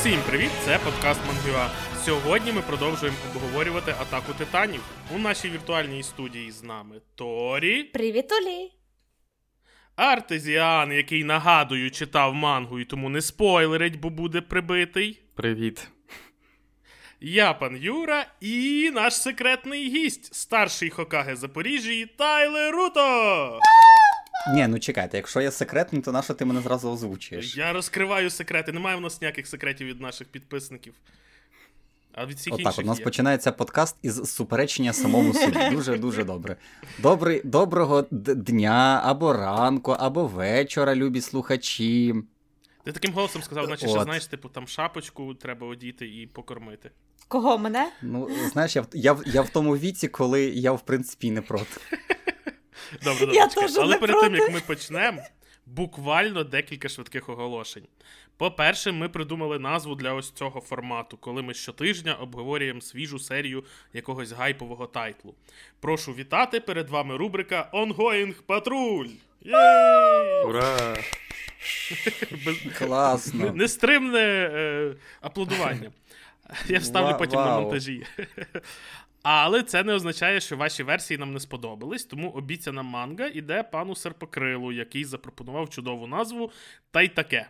Усім привіт! Це подкаст Мангюа. Сьогодні ми продовжуємо обговорювати атаку титанів. У нашій віртуальній студії з нами Торі. Привіт, Олі! Артезіан, який нагадую, читав мангу і тому не спойлерить, бо буде прибитий. Привіт. Я пан Юра і наш секретний гість, старший Хокаге Запоріжжі Тайлер Руто. Ні, ну чекайте, якщо я секретний, то нащо ти мене зразу озвучуєш? Я розкриваю секрети. Немає в нас ніяких секретів від наших підписників. А від всіх Отак, інших у нас є. починається подкаст із суперечення самому собі. Дуже дуже добре. Добрий, доброго д- дня, або ранку, або вечора, любі слухачі. Ти таким голосом сказав, наче що знаєш, типу, там шапочку треба одіти і покормити. Кого мене? Ну, знаєш, я, в- я, я в тому віці, коли я, в принципі, не проти. Добре, добре. Я чекай. теж Але не перед тим, як ми почнемо, буквально декілька швидких оголошень. По-перше, ми придумали назву для ось цього формату, коли ми щотижня обговорюємо свіжу серію якогось гайпового тайтлу. Прошу вітати перед вами рубрика Ongoing Патруль. Єй! Ура! Класно. Нестримне е, аплодування. Я вставлю потім на монтажі. Але це не означає, що ваші версії нам не сподобались, тому обіцяна манга іде пану Серпокрилу, який запропонував чудову назву Та й таке.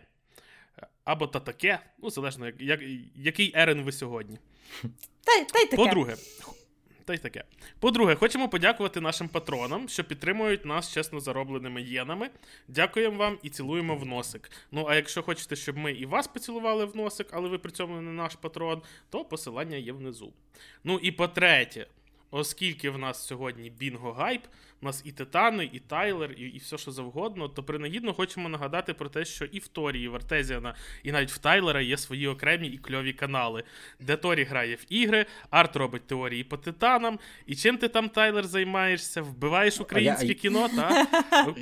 Або та таке, ну залежно, як, як, який ерен ви сьогодні. Та, й- та й таке. По-друге, та й таке. По-друге, хочемо подякувати нашим патронам, що підтримують нас чесно заробленими єнами. Дякуємо вам і цілуємо в носик. Ну а якщо хочете, щоб ми і вас поцілували в носик, але ви при цьому не наш патрон, то посилання є внизу. Ну і по-третє, оскільки в нас сьогодні Бінго Гайп, у нас і Титани, і Тайлер, і, і все, що завгодно, то принагідно хочемо нагадати про те, що і в Торі, і в Артезіана, і навіть в Тайлера є свої окремі і кльові канали, де Торі грає в ігри, Арт робить теорії по титанам. І чим ти там, Тайлер, займаєшся? Вбиваєш українське я- кіно, так?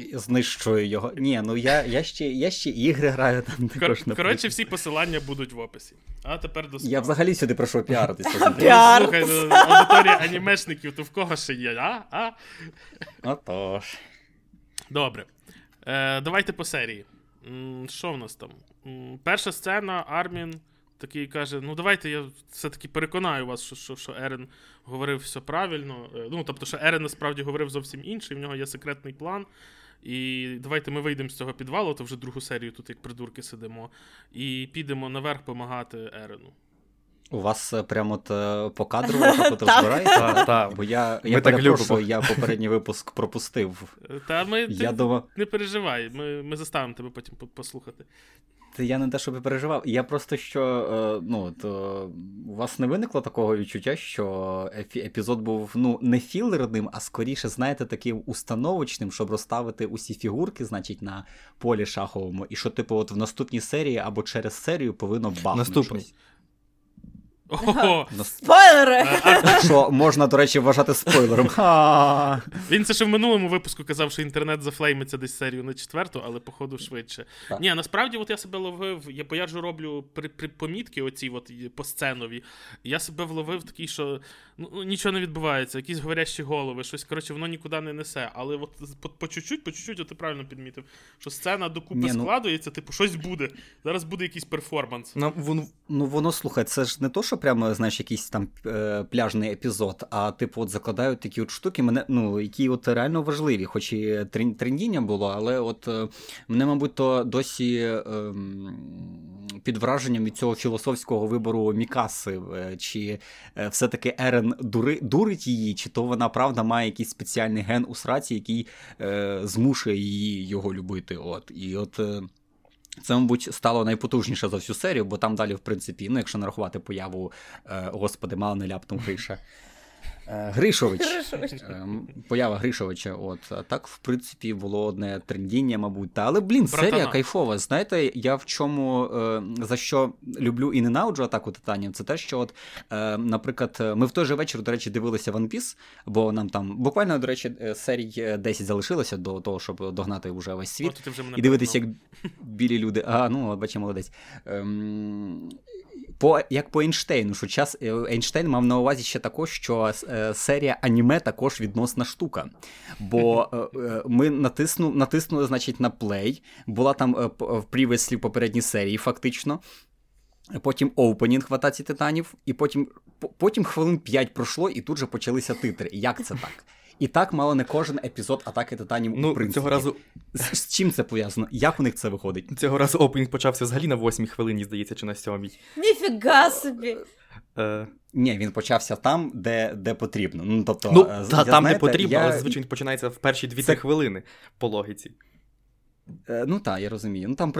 Знищую його. Ні, ну я, я, ще, я ще ігри граю там також. Кор- Коротше, всі посилання будуть в описі. А тепер до Я взагалі сюди прийшов піаритися. Слухай, аудиторія анімешників, то в кого ще є? А? А? Отож. Добре. Е, давайте по серії. Що в нас там? Перша сцена, Армін такий каже: ну давайте я все-таки переконаю вас, що, що, що Ерен говорив все правильно. Е, Ну, тобто, що Ерен насправді говорив зовсім інше, і в нього є секретний план. І давайте ми вийдемо з цього підвалу, то вже другу серію тут як придурки сидимо, і підемо наверх допомагати Ерену. У вас е, прямо от е, по кадрово так так. Бо я, я так перепрошую, любимо. я попередній випуск пропустив. Та ми ти думав, не переживай, ми, ми заставимо тебе потім послухати. Та я не те, щоб і переживав. Я просто що е, ну, е, у вас не виникло такого відчуття, що епізод був ну, не філерним, а скоріше, знаєте, таким установочним, щоб розставити усі фігурки, значить, на полі шаховому, і що, типу, от в наступній серії або через серію повинно бахнути. Наступний. щось. Ого! Спойлери! Е, Що можна, до речі, вважати спойлером. Він це ще в минулому випуску казав, що інтернет зафлеймиться десь серію на четверту, але походу швидше. Ні, насправді, от я себе ловив, я, бо я ж роблю при, при помітки, оці от і по сценові. Я себе вловив такий, що ну, ну, нічого не відбувається, якісь говорящі голови, щось коротше, воно нікуди не несе. Але от по, по чуть-чуть, по чуть-чуть, от ти правильно підмітив, що сцена докупи Ні, ну- складується, типу, щось буде. Зараз буде якийсь перформанс. Ну, вон, Ну, воно слухай, це ж не то, що прямо, знаєш, якийсь там е, пляжний епізод, а типу, от закладають такі от штуки, мене, ну, які от реально важливі, хоч і трен- трендіння було, але от е, мене, мабуть, то досі е, під враженням від цього філософського вибору Мікаси, е, чи все-таки Ерен дури, дурить її, чи то вона правда має якийсь спеціальний ген у сраці, який змушує її його любити. От. І от. Це, мабуть, стало найпотужніше за всю серію, бо там далі, в принципі, ну, якщо нарахувати появу, е, господи, мало не ляптом Гриша. Е, Гришович. Гришович. Е, поява Гришовича. От. Так, в принципі, було одне трендіння, мабуть. Та, але, блін, Братана. серія кайфова. Знаєте, я в чому е, за що люблю і ненавиджу атаку титанів, це те, що, от, наприклад, ми в той же вечір, до речі, дивилися One Piece, бо нам там буквально, до речі, серій е, 10 залишилося до того, щоб догнати вже весь світ. От ти вже мене І дивитись, як білі люди. А, ну, от бачимо, молодець. По, як по Ейнштейну, що час е, Ейнштейн мав на увазі ще також, що е, серія аніме також відносна штука. Бо е, ми натисну, натиснули, значить, на плей. Була там е, п- в попередній серії, фактично. потім опенінг в атаці титанів, і потім потім хвилин 5 пройшло, і тут же почалися титри. Як це так? І так мало не кожен епізод атаки титанів ну, у принципі. Цього разу... З, з чим це пов'язано? Як у них це виходить? Цього разу опенінг почався взагалі на восьмій хвилині, здається, чи на сьомій. Ніфіга собі. Е... Ні, він почався там, де де потрібно. Ну, тобто, ну я, та, там, знаєте, де потрібно, я... але звичайно починається в перші 2-3 це... хвилини по логіці. Е, ну так, я розумію. Ну там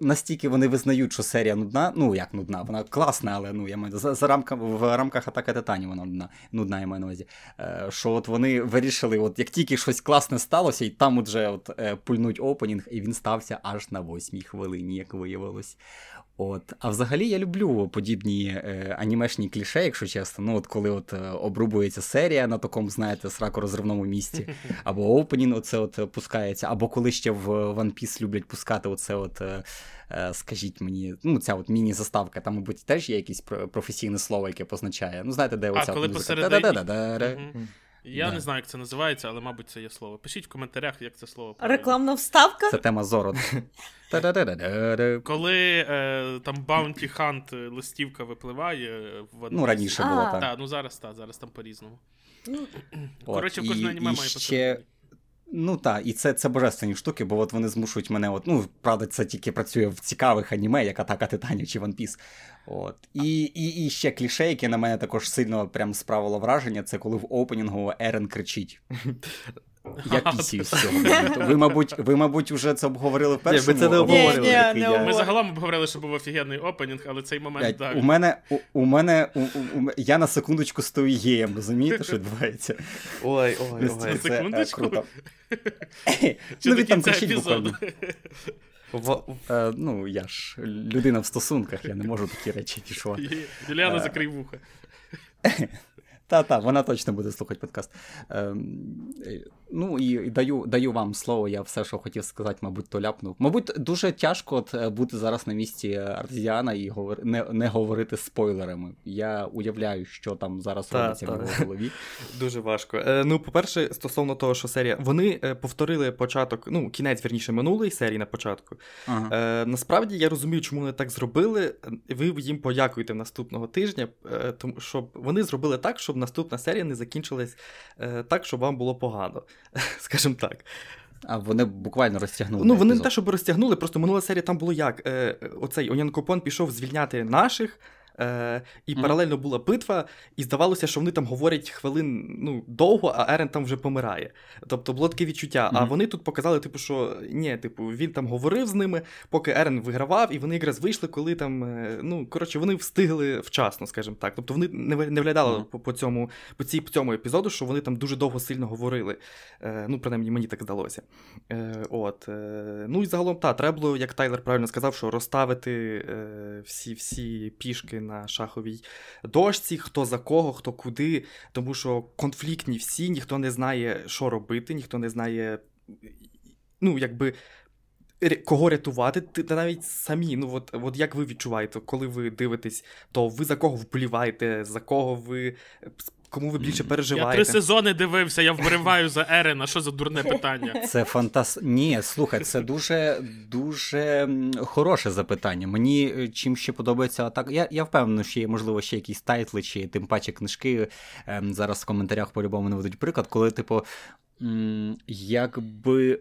настільки вони визнають, що серія нудна. Ну як нудна, вона класна, але ну я маю за, за рамками в рамках атаки титанів вона нудна, нудна, я маю на увазі. Е, що от вони вирішили, от як тільки щось класне сталося, і там от вже от е, пульнуть опенінг, і він стався аж на восьмій хвилині, як виявилось. От, а взагалі я люблю подібні е, анімешні кліше, якщо чесно. Ну, от коли от е, обрубується серія на такому, знаєте, сракорозривному місці, або опенін оце от пускається, або коли ще в One Piece люблять пускати оце от. Е, е Скажіть мені, ну ця от міні-заставка, там, мабуть, теж є якесь професійне слово, яке позначає. Ну, знаєте, де оця а, коли музика. Посередині... Я да. не знаю, як це називається, але, мабуть, це є слово. Пишіть в коментарях, як це слово. Рекламна вставка? Це тема зору. Коли е, там Bounty Hunt листівка випливає в Ну, раніше було так. Так, ну зараз так, зараз там по-різному. Коротше, кожне аніме має ще... Ну так, і це це божественні штуки, бо от вони змушують мене. от, Ну, правда, це тільки працює в цікавих аніме, як Атака Титанів чи One Piece. От. І і, і ще кліше, яке на мене також сильно прям справило враження, це коли в опенінгу Ерен кричить. Я пісію з цього. Ви, мабуть, ви, мабуть, вже це обговорили в першому. Ні, Ми це не обговорили. Ні, ні, не Ми загалом обговорили, що був офігенний опенінг, але цей момент так. У мене, у, у мене, у, у, я на секундочку стою геєм, розумієте, що відбувається? Ой, ой, ой. На секундочку? Круто. Чи ну, він там кричить буквально. В... Е, ну, я ж людина в стосунках, я не можу такі речі пішов. Юліана, закрий вуха. Та-та, вона точно буде слухати подкаст. Ем, Ну і, і даю даю вам слово, я все, що хотів сказати, мабуть, то ляпнув. Мабуть, дуже тяжко от, е, бути зараз на місці Артезіана і говор... не не говорити спойлерами. Я уявляю, що там зараз та, робиться та. в його голові. Дуже важко. Е, Ну, по-перше, стосовно того, що серія. Вони е, повторили початок, ну, кінець, вірніше, минулої серії на початку. Ага. Е, Насправді я розумію, чому вони так зробили. Ви їм подякуєте наступного тижня, е, тому щоб вони зробили так, щоб наступна серія не закінчилась е, так, щоб вам було погано. скажімо так. А вони буквально розтягнули. Ну, вони епізод. не те, щоб розтягнули, просто минула серія там було як. Е, Оцей Онянкопон пішов звільняти наших. Е, І mm. паралельно була битва, і здавалося, що вони там говорять хвилин ну, довго, а Ерен там вже помирає. Тобто було таке відчуття. Mm. А вони тут показали, типу, що ні, типу, він там говорив з ними, поки Ерен вигравав, і вони якраз вийшли, коли там. Е, ну, коротше, вони встигли вчасно, скажімо так. Тобто вони не не виглядали mm. по, по цьому по, цій, по цьому епізоду, що вони там дуже довго сильно говорили. Е, Ну, принаймні, мені так здалося. Е, от. Е, Ну і загалом, так, треба було, як Тайлер правильно сказав, що розставити е, всі, всі пішки на шаховій дошці, хто за кого, хто куди, тому що конфліктні всі, ніхто не знає, що робити, ніхто не знає, ну, якби. Кого рятувати, та навіть самі. Ну, от от як ви відчуваєте, коли ви дивитесь, то ви за кого вболіваєте, за кого ви Кому ви більше переживаєте? Я три сезони дивився, я вбриваю за Ерена. Що за дурне питання? Це фантас... Ні, слухай, це дуже дуже хороше запитання. Мені е, чим ще подобається так. Я я впевнений, що є, можливо, ще якісь тайтли, чи тим паче книжки. Ем, зараз в коментарях по-любому наведуть приклад, коли, типу, якби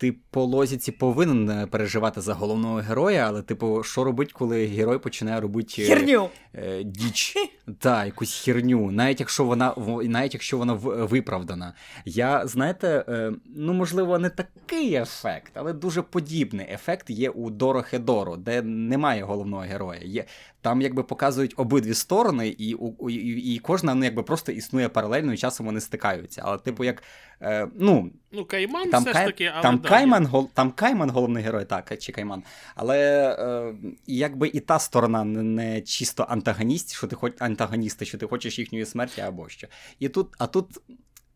ти по лозіці повинен е, переживати за головного героя, але, типу, що робить, коли герой починає робити е, херню. Е, діч, та, якусь херню, навіть якщо вона навіть якщо вона виправдана. Я, знаєте, е, ну, можливо, не такий ефект, але дуже подібний ефект є у Дорохедоро, де немає головного героя. Є, Там якби показують обидві сторони, і і, і, кожна ну, якби просто існує паралельно, і часом вони стикаються. Але, типу, як. Е, ну, Ну, Кайман там, все ж таки, але там да, Кайман, гол, там Кайман головний герой, так, чи Кайман. Але е, якби і та сторона не, не чисто антагоніст, що ти хоч антагоністи, що ти хочеш їхньої смерті або що. І тут, а тут.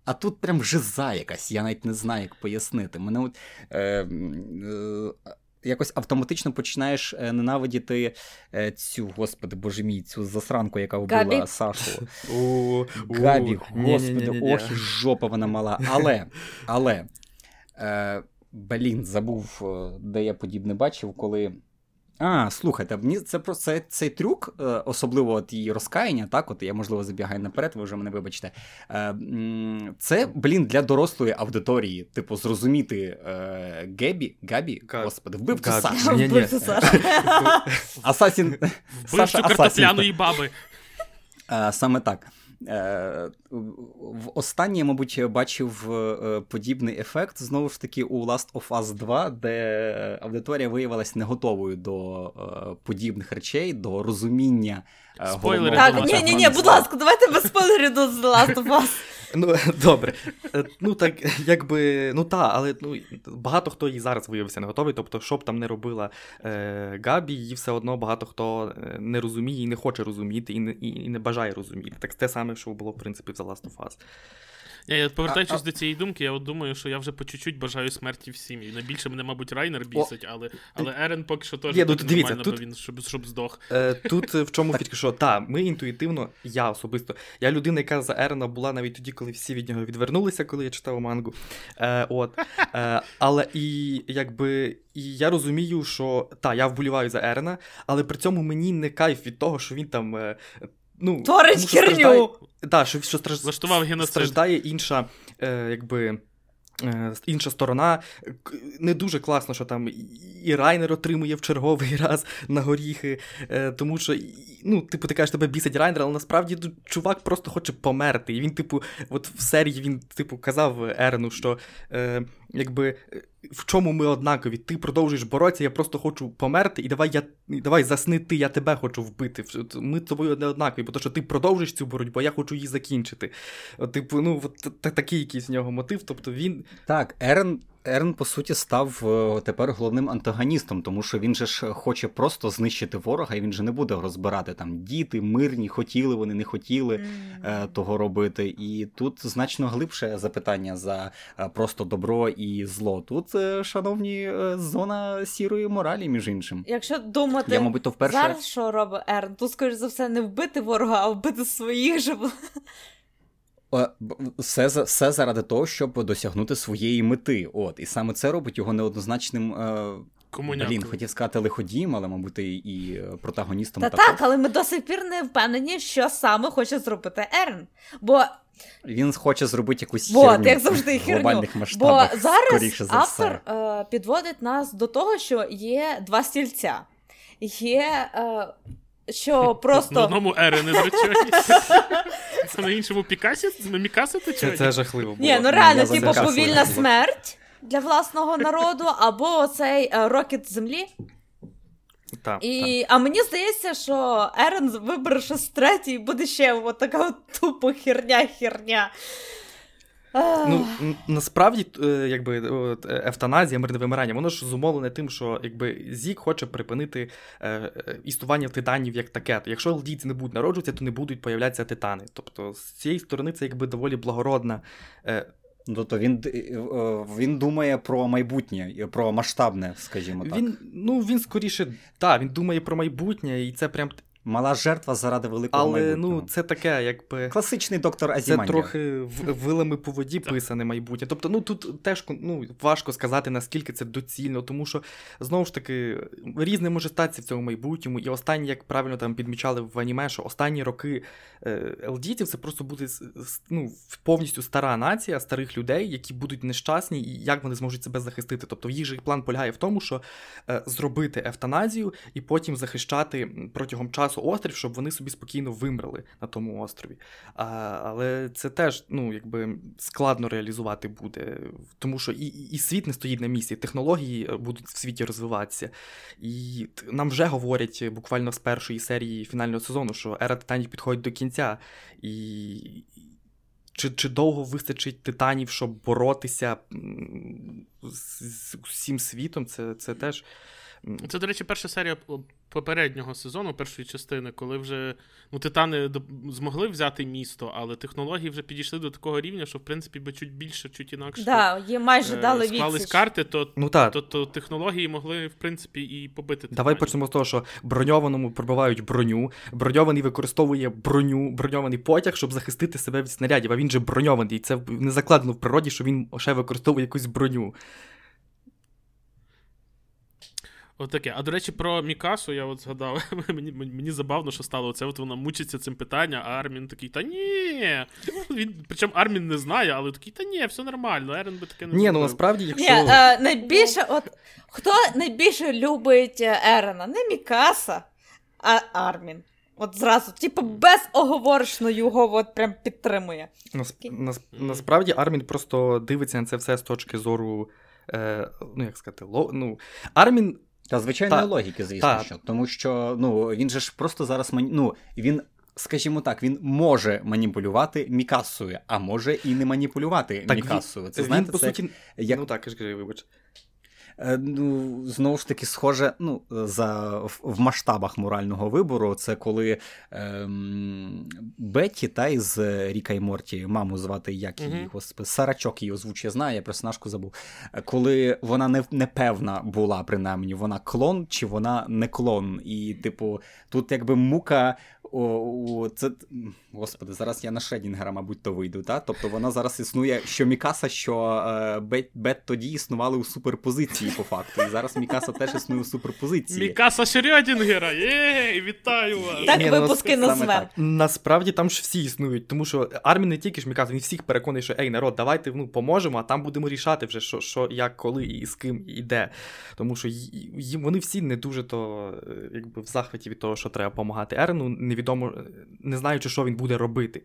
А тут прям жиза якась, я навіть не знаю, як пояснити. Мене от, е, е, якось автоматично починаєш е, ненавидіти е, цю, господи, боже мій, цю засранку, яка вбила Габі? Сашу. Габі, господи, ох, і жопа вона мала. Але, але, е, блін, забув, де я подібне бачив, коли. А, слухайте, мені це про це, цей трюк, е, особливо от її розкаяння, так, от я, можливо, забігаю наперед, ви вже мене вибачте. Е, Це, блін, для дорослої аудиторії, типу, зрозуміти е, Гебі, Габі, Га- господи, вбивцю Габі. Сашу. Ні-ні. Вбивця Саша. Асасін. Вбивцю картопляної баби. Саме так. Е, В останнє, мабуть, бачив е, подібний ефект знову ж таки у Last of Us 2, де аудиторія виявилась не готовою до е, подібних речей, до розуміння Спойлери Так, ні, ні, ні, будь ласка, давайте без спойлерів до The Last of Us. Ну, добре. Е, Ну, так, якби, ну та, але ну, багато хто і зараз виявився не готовий. Тобто, що б там не робила е, Габі, її все одно багато хто е, не розуміє і не хоче розуміти, і не, і, і не бажає розуміти. Так те саме, що було, в принципі, в The Last of Us. Я, я повертаючись А- а- до цієї думки, я от думаю, що я вже по чуть-чуть бажаю смерті всім. І найбільше мене, мабуть, Райнер бісить, але, але Ерен поки що теж ну, дивіться, нормально, тут- бо він щоб, щоб здох. Е, Тут е, в чому фішка, що та, ми інтуїтивно, я особисто, я людина, яка за Ерена була навіть тоді, коли всі від нього відвернулися, коли я читав мангу. Е, от. Е, але і якби. І я розумію, що та, я вболіваю за Ерена, але при цьому мені не кайф від того, що він там. Ну, Творить тому що страждає- херню. Так, що, що страж... Влаштував геноцид. страждає інша, е, якби. е, Інша сторона не дуже класно, що там і- Райнер отримує в черговий раз на горіхи, е, тому що, ну, типу, ти кажеш, тебе бісить Райнер, але насправді чувак просто хоче померти. І він, типу, от в серії він, типу, казав Ерену, що е, якби. В чому ми однакові? Ти продовжуєш боротися, я просто хочу померти, і давай я давай засни ти, я тебе хочу вбити. Ми з тобою не однакові, бо то, що ти продовжиш цю боротьбу, я хочу її закінчити. Типу, ну, от, та- та- такий якийсь в нього мотив. Тобто він Так, Ерен, Ерен, по суті, став е, тепер головним антагоністом, тому що він же ж хоче просто знищити ворога, і він же не буде розбирати там діти, мирні, хотіли вони, не хотіли е, того робити. І тут значно глибше запитання за е, просто добро і зло. Тут, шановні, зона сірої моралі, між іншим. Якщо думати Я, мабуть, то вперше. зараз, що робить Ерн, то, скоріш за все, не вбити ворога, а вбити своїх же. Е, Все, все заради того, щоб досягнути своєї мети. От, і саме це робить його неоднозначним. Е, Комунякою. блін, хотів сказати лиходієм, але, мабуть, і, і е, протагоністом Та також. так, але ми до сих пір не впевнені, що саме хоче зробити Ерн. Бо, Він хоче зробити якусь вот, херню як завжди, херню. глобальних Бо зараз скоріше за автор все. е, підводить нас до того, що є два стільця. Є. Е, що На просто одному Ерен ізречені. Це на іншому Пікасі? На Мікасі ти це, чого? це жахливо було. Ні, ну реально, типу, повільна смерть для власного народу, або оцей е, рокет землі. Так. І, а мені здається, що Ерен вибере щось третє і буде ще от така от тупо херня-херня. Ну, насправді, е, якби от, е, евтаназія, мирне вимирання, воно ж зумовлене тим, що якби Зік хоче припинити е, е, існування титанів як таке. Якщо лдійці не будуть народжуватися, то не будуть появлятися титани. Тобто, з цієї сторони це якби доволі благородна. Е, Ну, Тобто він, він думає про майбутнє, про масштабне, скажімо так. він, ну, він скоріше, так, він думає про майбутнє, і це прям. Мала жертва заради великого Але майбутнього. ну, це таке, якби. Класичний доктор Це трохи вилами по воді писане майбутнє. Тобто, ну тут теж ну, важко сказати, наскільки це доцільно, тому що знову ж таки різне може статися в цьому майбутньому. І останні, як правильно там підмічали в аніме, що останні роки е, елдітів це просто буде ну, повністю стара нація старих людей, які будуть нещасні, і як вони зможуть себе захистити. Тобто, їх же план полягає в тому, що е, зробити евтаназію і потім захищати протягом часу острів, щоб вони собі спокійно вимерли на тому острові. А, але це теж ну, якби складно реалізувати буде, тому що і, і світ не стоїть на місці, технології е, будуть в світі розвиватися. І нам вже говорять е, буквально з першої серії фінального сезону, що ера титанів підходить до кінця. І чи, чи довго вистачить титанів, щоб боротися з, з усім світом, це, це теж. Це, до речі, перша серія попереднього сезону, першої частини, коли вже ну, титани змогли взяти місто, але технології вже підійшли до такого рівня, що в принципі би чуть більше, чуть інакше Да, їй майже е, дали склались відсіч. карти, то, Ну так. то, то технології могли, в принципі, і побити. Давай почнемо з того, що броньованому пробивають броню, броньований використовує броню, броньований потяг, щоб захистити себе від снарядів. А він же броньований. І це не закладено в природі, що він ще використовує якусь броню. Отаке. А до речі, про Мікасу я от згадав. мені, мені забавно, що стало це. От вона мучиться цим питанням, а Армін такий, та ні. Він, Причому Армін не знає, але такий, та ні, все нормально, Ерен би таке не Ні, ну зробив». насправді, Ні, якщо. е, найбільше, от хто найбільше любить Ерена? Не Мікаса, а Армін. От зразу, типу, безоговорочно його от прям підтримує. Нас, нас, насправді Армін просто дивиться на це все з точки зору. Е, ну, як сказати, ло, ну, Армін. Та звичайної Та. логіки, звісно, Та. що. Тому що ну, він же ж просто зараз мані... ну, він, скажімо так, він може маніпулювати Мікасою, а може і не маніпулювати Так, Мікасою. Це він, знаєте, по це суті, як Ну так, кажи, кажи, вибач. Е, Ну, знову ж таки, схоже, ну, за, в, в масштабах морального вибору, це коли ем, Бетті, та із Ріка і Морті, маму звати, як її, Мгм. господи, Сарачок її озвучує, знає, я персонажку забув. Е, Коли вона не, не певна була, принаймні, вона клон чи вона не клон. І, типу, тут якби мука. О, о, це, господи, зараз я на Шредінгера, мабуть, то вийду. Та? Тобто вона зараз існує, що Мікаса, що е, Бет, Бет тоді існували у суперпозиції, по факту. І зараз Мікаса теж існує у суперпозиції. Мікаса Шрёдінгера, є, вітаю вас. Так ну, випуски так. Насправді там ж всі існують, тому що Армін не тільки ж Мікаса, він всіх переконує, що ей, народ, давайте ну, поможемо, а там будемо рішати вже, що, що як, коли і з ким і де. Тому що їм вони всі не дуже то е, якби в захваті від того, що треба допомагати Ерену, невідомо, е, не знаючи, що він буде робити.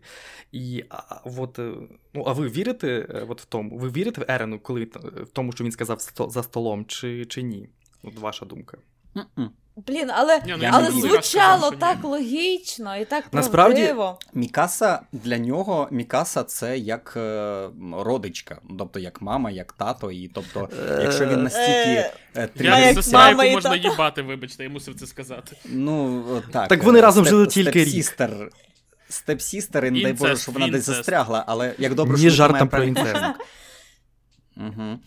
І а, от, е, ну, а ви вірите е, от в тому? Ви вірите в Ерену, коли в тому, що він сказав за столом, чи, чи ні? От ваша думка. М-м. Блін, але, Ні, ну, Я але не звучало Сказав, що так логічно і так Насправді- правдиво. Мікаса для нього Мікаса це як е, родичка, тобто як мама, як тато. І тобто, якщо він настільки Е, е, сестра, мама яку і можна тато. їбати, вибачте, я мусив це сказати. Ну, так. Так вони е, разом жили тільки рік. stepsister. Stepsister, і не дай Боже, щоб вона десь застрягла, але як добре, що жарти про інцест. Угу.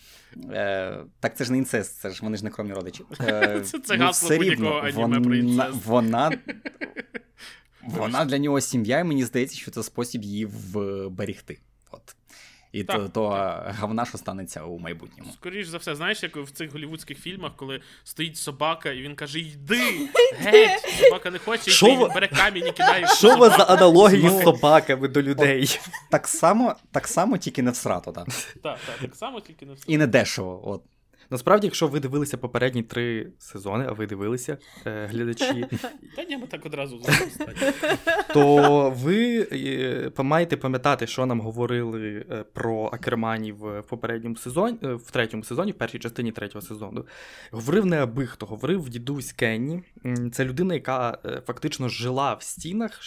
Е, так це ж не інцест, це ж вони ж не кровні родичі. Е, Це- це ну, гасло все будь-якого рівно, аніме про вона, інцест. вона, вона для нього сім'я, і мені здається, що це спосіб її вберегти. От. І Так, то, то говна, що станеться у майбутньому. Скоріше за все, знаєш, як в цих голівудських фільмах, коли стоїть собака, і він каже: Йди! Геть! Собака не хоче, йти, він бере камінь і кидає. Що у вас за аналогії Ну, з собаками до людей? Так само, так само тільки не всрато, так. Так, так, так само, тільки не все. І не дешево. От. Насправді, якщо ви дивилися попередні три сезони, а ви дивилися, е, глядачі, Та ні, ми так одразу то ви е, маєте пам'ятати, що нам говорили е, про Акерманів в попередньому сезоні, е, в третьому сезоні, в першій частині третього сезону. Говорив не аби хто, говорив дідусь Кенні. Це людина, яка фактично жила в стінах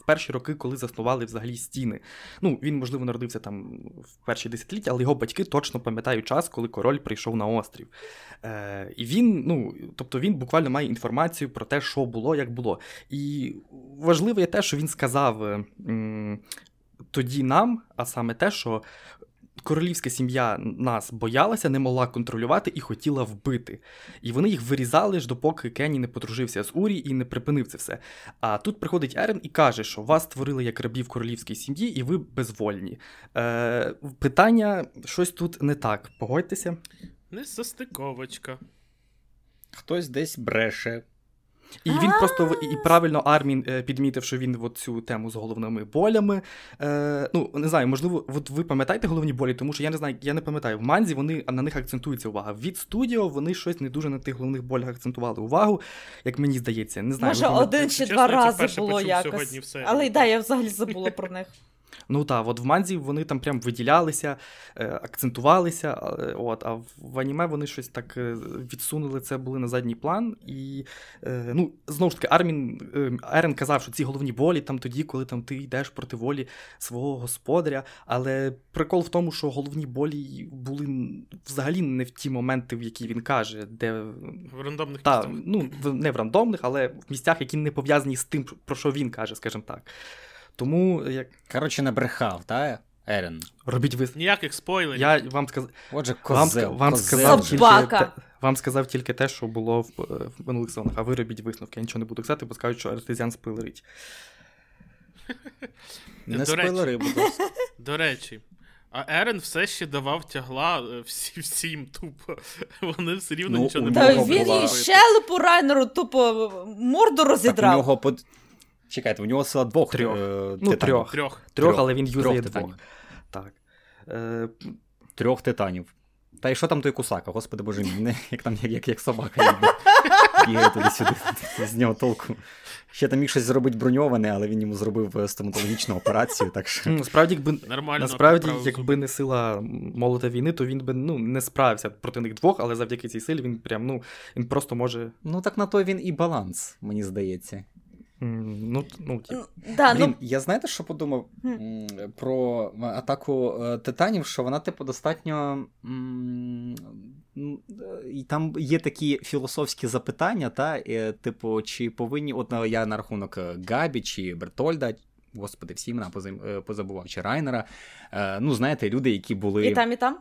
в перші роки, коли заснували взагалі стіни. Ну, він, можливо, народився там в перші десятиліття, але його батьки точно пам'ятають час, коли король прийшов на острів. Е, і він, ну, тобто він буквально має інформацію про те, що було, як було. І важливо є те, що він сказав е, м, тоді нам, а саме те, що королівська сім'я нас боялася, не могла контролювати і хотіла вбити. І вони їх вирізали ж допоки Кенні не подружився з Урі і не припинив це все. А тут приходить Ерен і каже, що вас створили як рабів королівській сім'ї, і ви безвольні. Е, питання щось тут не так. Погодьтеся. Не состиковочка. Хтось десь бреше. І він просто і правильно Армін е, підмітив, що він от цю тему з головними болями. Е, ну, не знаю, можливо, от ви пам'ятаєте головні болі, тому що я не знаю, я не пам'ятаю. В манзі вони на них акцентується увага. Від студіо вони щось не дуже на тих головних болях акцентували увагу, як мені здається. Не знаю, Може, один чи два рази було якось. сьогодні в. Але й да, я взагалі забула про них. Ну так, от в манзі вони там прям виділялися, е, акцентувалися. е, От, а в- аніме вони щось так е, відсунули це були на задній план. І ну, знову ж таки, Армін Ерен казав, що ці головні болі там тоді, коли там ти йдеш проти волі свого господаря. Але прикол в тому, що головні болі були взагалі не в ті моменти, в які він каже, де В рандомних та, місцях. ну, не в рандомних, але в місцях, які не пов'язані з тим, про що він каже, скажімо так. Тому як Коротше, не брехав, та, Ерен? робіть ви. Ніяких спойлерів. Я вам сказав, Отже, вам, козел. вам козел. сказав тільки Собака. те, вам сказав тільки те, що було в, е, в минулих сезонах, а ви робіть висновки. Я нічого не буду казати, бо скажуть, що артезіан спойлерить. Не До речі. спойлери, будь ласка. До речі, А Ерен все ще давав тягла е, всі, всім тупо. Вони все рівно Ну, нічого не Та могли він була- їй щелепу Райнеру тупо морду Так, у розідрав. нього под... Чекайте, у нього сила двох Трьох. е, Ну, трьох. Трьох. Трьох, але він юзає Трьох двох. Так. Е, Трьох титанів. Та і що там той кусака, господи боже мій, не, як там як, як, як собака бігає туди-сюди, з нього толку. Ще там міг щось зробити броньоване, але він йому зробив е, стоматологічну операцію, так що. ну, насправді, якби, Нормально. насправді, якби не сила молота війни, то він би ну, не справився проти них двох, але завдяки цій силі він прям, ну, він просто може. Ну так на той він і баланс, мені здається. Ну, ну, Да, Блін, ну, я знаєте, що подумав про атаку е, титанів, що вона, типу, достатньо. е, І там є такі філософські запитання, та, е, типу, чи повинні, от е, я на рахунок е, Габі чи Бертольда, господи, всі імена е, позабував, чи Райнера. Е, Ну, знаєте, люди, які були. і там, і там.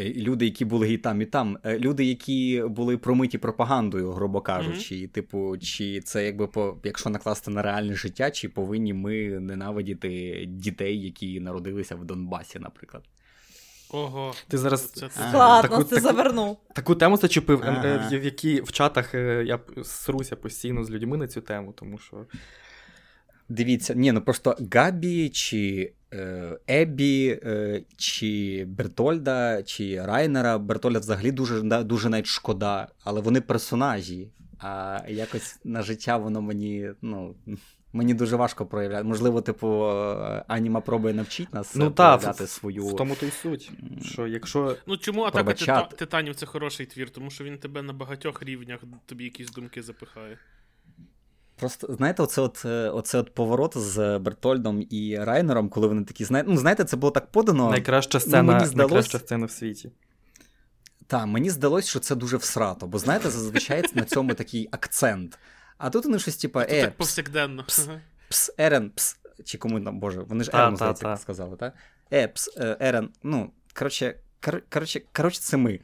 Е, Люди, які були і там, і там, Е, люди, які були промиті пропагандою, грубо кажучи, і, типу, чи це якби по якщо накласти на реальне життя, чи повинні ми ненавидіти дітей, які народилися в Донбасі, наприклад? Ого. Ти зараз Це- Складно, таку- ти таку- завернув. Таку тему зачепив, Ага. е, в які в чатах я сруся постійно з людьми на цю тему, тому що. Дивіться, ні, ну просто Габі, чи е, Еббі, е, чи Бертольда, чи Райнера. Бертольда взагалі дуже, дуже навіть шкода, але вони персонажі. А якось на життя воно мені, ну. Мені дуже важко проявляти. Можливо, типу, аніма пробує навчити нас Ну проявляти в, свою. в тому то й суть. Що якщо. Ну чому атака Пробачати. Титанів це хороший твір? Тому що він тебе на багатьох рівнях тобі якісь думки запихає. Просто знаєте, оце от, е, оце от поворот з Бертольдом і Райнером, коли вони такі, знаєте, ну знаєте, це було так подано. Найкраща ну, сцена, мені здалось- найкраща сцена в світі. Так, мені здалось, що це дуже всрато, бо знаєте, зазвичай на цьому такий акцент. А тут вони щось типа, Це е, так пс, повсякденно. пс. Пс, Ерен, пс. Чи кому там, боже, вони ж Та, Ерен, та, здається, та. сказали, так? Е, пс, е, Ерен, ну, коротше, кор- коротше, коротше, це ми.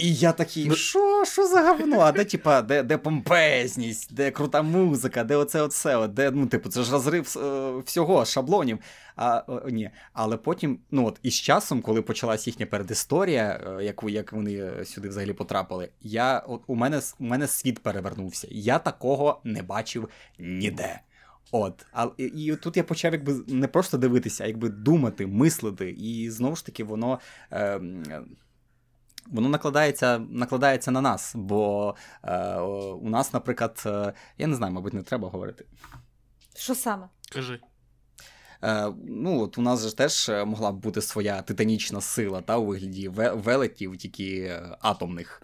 І я такий, Ну- що, що за говно? А де, типа, де, де помпезність, де крута музика, де оце оце, де, ну, типу, це ж розрив е, всього, шаблонів. А, о, ні. Але потім, ну от із часом, коли почалась їхня передісторія, е, як, як вони е, сюди взагалі потрапили, я, от, у, мене, у мене світ перевернувся. Я такого не бачив ніде. От, а і, і тут я почав якби не просто дивитися, а якби думати, мислити, і знову ж таки воно. Е, Воно накладається накладається на нас, бо е, у нас, наприклад, е, я не знаю, мабуть, не треба говорити. Що саме? Кажи. Е, ну, от у нас же теж е, могла б бути своя титанічна сила та, у вигляді велетів, тільки е, атомних.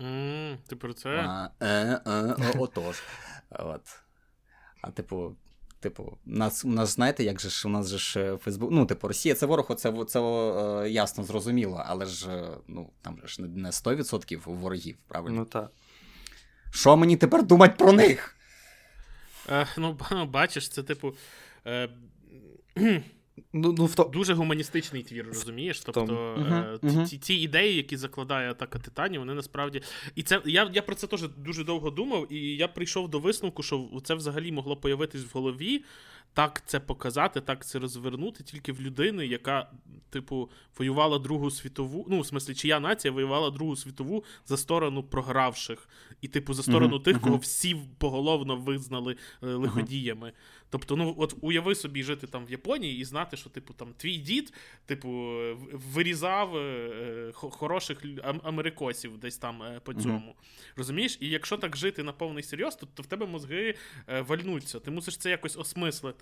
М, Ти про це? А, е, е, отож. От. А типу, типу, нас, у нас, знаєте, як же ж у нас же ж Фейсбук. Ну, типу, Росія це ворог, це, це е, ясно зрозуміло, але ж е, ну, там же ж не- не 100% ворогів, правильно? Ну так. Що мені тепер думати про них? Е, ну, бачиш, це типу. Е, Ну, ну, в то... дуже гуманістичний твір, розумієш? Тобто е, Мгм, ті, ті, ті ідеї, які закладає атака титанів, вони насправді. І це я, я про це теж дуже довго думав, і я прийшов до висновку, що це взагалі могло появитись в голові. Так це показати, так це розвернути тільки в людини, яка, типу, воювала Другу світову. Ну, в смислі, чия нація воювала Другу світову за сторону програвших, і, типу, за сторону Мгм, тих, кого всі поголовно визнали е, лиходіями. Тобто, ну от уяви собі жити там в Японії і знати, що типу там твій дід, типу, е, вирізав е, хороших америкосів десь там е, по цьому. Розумієш? І якщо так жити на повний серйоз, то, то в тебе мозги е, вальнуться. Ти мусиш це якось осмислити.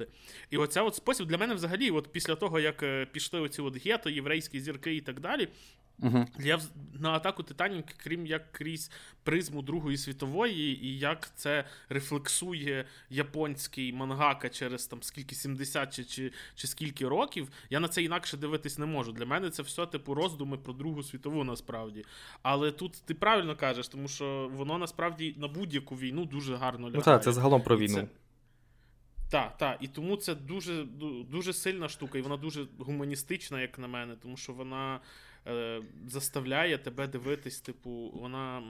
І оця от спосіб для мене взагалі, от після того, як е, пішли оці от гето, єврейські зірки і так далі, Угу. я на атаку Титанів, крім як крізь призму Другої світової, і як це рефлексує японський мангака через там скільки 70 чи, чи, чи скільки років, я на це інакше дивитись не можу. Для мене це все типу роздуми про Другу світову насправді. Але тут ти правильно кажеш, тому що воно насправді на будь-яку війну дуже гарно лягає. Ну так, це загалом про війну. це- Так, так. І тому це дуже, дуже сильна штука, і вона дуже гуманістична, як на мене, тому що вона е, заставляє тебе дивитись, типу, вона.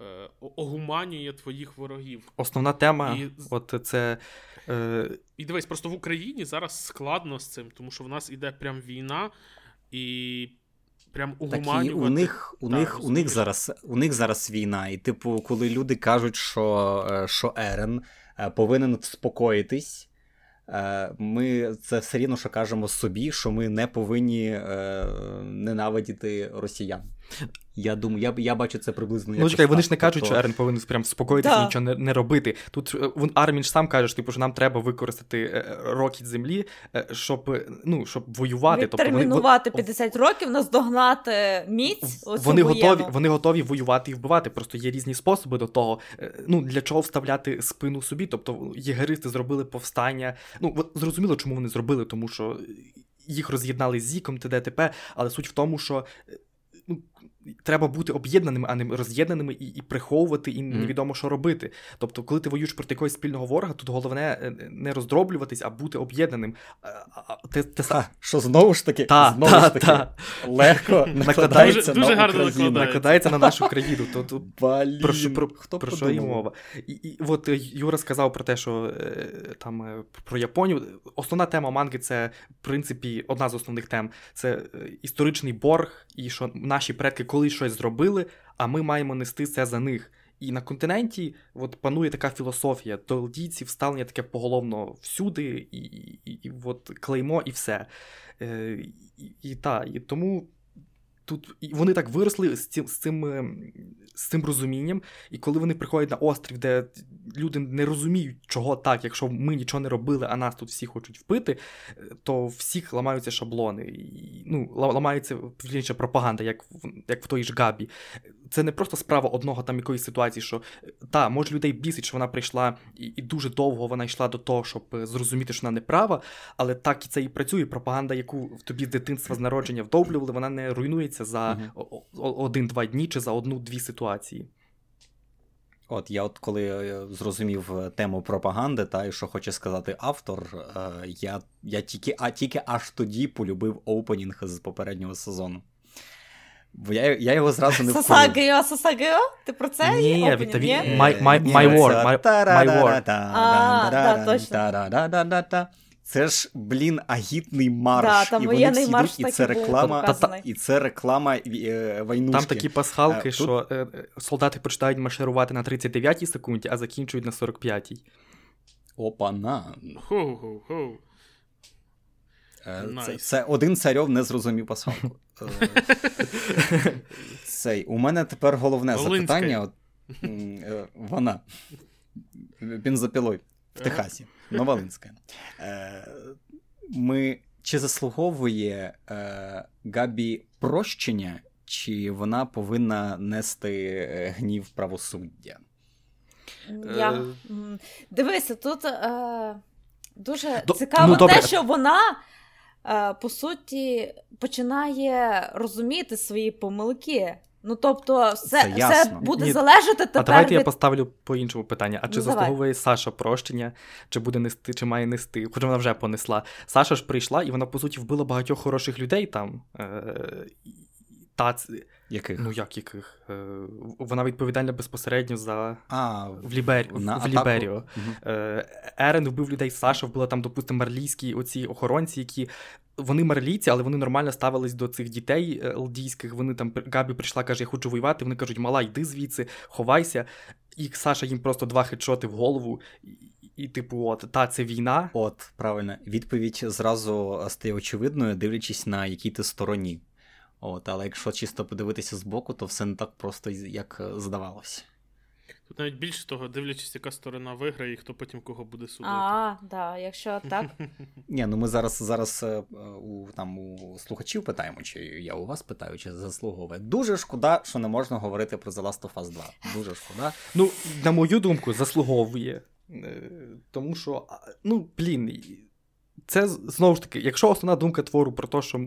е, огуманює твоїх ворогів. Основна тема, І- от це. Е, І дивись, просто в Україні зараз складно з цим, тому що в нас іде прям війна, і прям Так і у них, у Так, них, у них зараз, у них зараз війна. І, типу, коли люди кажуть, що, е, що Ерен повинен вспокоїтись. е, Ми це все рівно, що кажемо собі, що ми не повинні е, ненавидіти росіян. Я думаю, я, я бачу це приблизно. ну, чекай, вони ж не кажуть, що Ерен повинен прям спокоїтися Да. нічого не, не робити. Тут е, він Армін ж сам каже, що, типу, що нам треба використати е, рокіт землі, е, щоб, е, ну, щоб воювати. Тобто вони, 50 років, наздогнати міць. вони воєнну. готові, вони готові воювати і вбивати. Просто є різні способи до того. Е, Ну для чого вставляти спину собі? Тобто єгеристи зробили повстання. Ну зрозуміло, чому вони зробили, тому що їх роз'єднали з Зіком, т.д. т.п., але суть в тому, що. Е, Треба бути об'єднаними, а не роз'єднаними і, і приховувати, і невідомо, що робити. Тобто, коли ти воюєш проти якогось спільного ворога, тут головне е, не роздроблюватись, а бути об'єднаним. А, а, те, те, са- Ха, що знову ж таки, Та, знову та, ж таки та. легко накладається Дуже- дуже на гарно Україну. накладається. накладається на нашу країну. То, то Блін, про що, про, хто про що і мова? І, і от е, Юра сказав про те, що е, там е, про Японію. Основна тема манги це, в принципі, одна з основних тем це е, історичний борг, і що наші предки колись щось зробили, а ми маємо нести це за них. І на континенті от панує така філософія. толдійці ставлення таке поголовно всюди, і, і, і от клеймо, і все. Е, і, і, та, і тому тут вони так виросли з цим, з цим, е, з цим розумінням, і коли вони приходять на острів, де люди не розуміють, чого так, якщо ми нічого не робили, а нас тут всі хочуть впити, е, то всіх ламаються шаблони. І, ну, ламається пропаганда, як в, як в той ж Габі. Це не просто справа одного там якоїсь ситуації, що та, може людей бісить, що вона прийшла і, і дуже довго вона йшла до того, щоб е, зрозуміти, що вона не права, але так і це і працює. Пропаганда, яку в тобі з дитинства з народження вдовлювали, вона не руйнується за один-два дні чи за одну-дві ситуації. От я, от коли е, зрозумів е, тему пропаганди, та і що хоче сказати автор, я, я тільки, а тільки аж тоді полюбив опенінг з попереднього сезону. Бо я, я його зразу не. Сасагео, Сасагео? Ти про це? Ні, та він- My- my- це war, my- war. Це ж, блін, агітний марш. Да, там і вони всі марш йдуть, і це реклама, і це реклама е, войнушки. Там такі пасхалки, Е, тут- що е, солдати починають марширувати на 39-й секунді, а закінчують на 45-й. Опана. Хоу-хоу-хоу. Е, Це, Nice. це один царьов не зрозумів пасхалку. Е, Цей, у мене тепер головне Волинська. запитання. От, е, вона. Бензопілой в Техасі. Новолинська. Е, Ми, чи заслуговує е, Габі прощення, чи вона повинна нести е, гнів правосуддя? Я... Е, Дивися, тут е, дуже До- цікаво ну, те, що вона, е, по суті, починає розуміти свої помилки. Ну, тобто, все, Це все буде Ні, залежати тепер а давайте я поставлю по іншому питання. А чи Ну, давай. заслуговує Саша прощення, чи буде нести, чи має нести? Хоч вона вже понесла. Саша ж прийшла, і вона, по суті, вбила багатьох хороших людей там. Е- та, Яких? ну як яких? Е- вона відповідальна безпосередньо за а, в, Лібер... на в. Ліберіо. Е, Ерен вбив людей, Саша вбила там, допустимо, марлійські оці охоронці, які. Вони марлійці, але вони нормально ставились до цих дітей е, елдійських. Вони там Габі прийшла, каже, я хочу воювати. Вони кажуть, мала, йди звідси, ховайся. І Саша їм просто два хедшоти в голову. І типу, от, та це війна. От, правильно. Відповідь зразу стає очевидною, дивлячись на якій ти стороні. От, але якщо чисто подивитися збоку, то все не так просто, як е, здавалося. Тут навіть більше того, дивлячись, яка сторона виграє і хто потім кого буде судити. А, да, якщо так. Ні, ну ми зараз зараз е, у там у слухачів питаємо, чи я у вас питаю, чи заслуговує. Дуже шкода, що не можна говорити про The Last of Us 2. Дуже шкода. Ну, на мою думку, заслуговує. Е, Тому що, ну, блін, це знову ж таки, якщо основна думка твору про те, що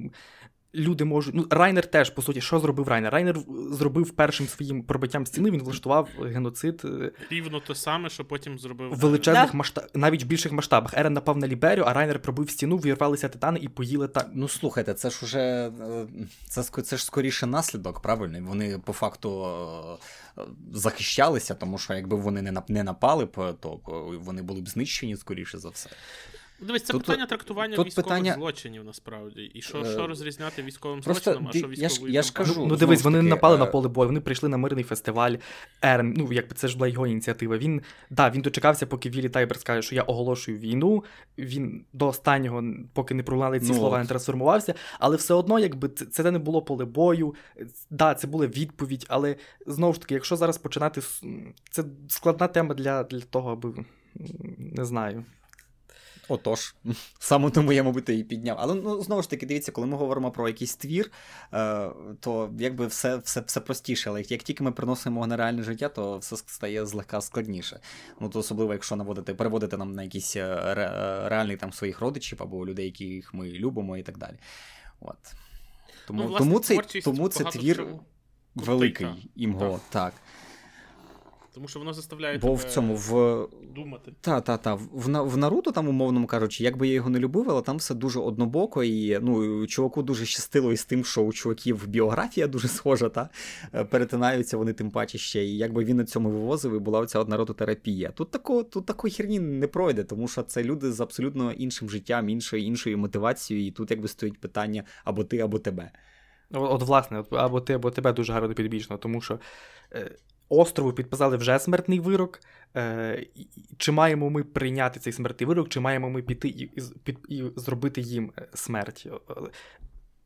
люди можуть. Ну, Райнер теж, по суті, що зробив Райнер? Райнер зробив першим своїм пробиттям стіни, він влаштував геноцид. Е, Рівно те саме, що потім зробив. В величезних Да. масштабах, навіть в більших масштабах. Ерен напав на Ліберіо, а Райнер пробив стіну, вірвалися титани і поїли та. Ну слухайте, це ж уже е, це, ск- це ж скоріше наслідок, правильно? Вони по факту е, е, захищалися, тому що якби вони не нап- не напали б, то е, вони були б знищені скоріше за все. Дивись, це Тут- питання трактування тут військових питання- злочинів насправді. І що, Е, що розрізняти військовим просто злочином, а що я ж- я ж кажу, Ну, дивись, вони не таки, напали е, на поле бою, вони прийшли на мирний фестиваль. Ерен, ну якби це ж була його ініціатива. Він да, він дочекався, поки Вілі Тайбер скаже, що я оголошую війну. Він до останнього, поки не пролунали ці Ну, слова, от. не трансформувався. Але все одно, якби це, це не було поле бою. Да, це була відповідь, але знову ж таки, якщо зараз починати це складна тема для, для того, аби не знаю. Отож, саме тому я, мабуть, її підняв. Але ну знову ж таки, дивіться, коли ми говоримо про якийсь твір, е, то якби все, все, все простіше. Але як, тільки ми приносимо його на реальне життя, то все стає злегка складніше. Ну то особливо, якщо наводити, переводити нам на якісь е, ре, е, реальних там своїх родичів або людей, яких ми любимо, і так далі. От. Тому, Ну, власне, тому, цей, тому це твір великий так. так. Тому що воно заставляє Бо тебе в цьому в думати. Та, та, та. В, в Наруто, там, умовно кажучи, як би я його не любив, але там все дуже однобоко, і ну, чуваку дуже щастило із тим, що у чуваків біографія дуже схожа, та Е, перетинаються вони тим паче ще. І якби він на цьому вивозив, і була оця от народотерапія. Тут такого, тут такої херні не пройде, тому що це люди з абсолютно іншим життям, іншою, іншою мотивацією, і тут якби стоїть питання або ти, або тебе. От, от власне, або ти, або тебе дуже гарно підбічно, тому що е, острову підписали вже смертний вирок. Е, чи маємо ми прийняти цей смертний вирок, чи маємо ми піти і, і, і зробити їм е, смерть? Е,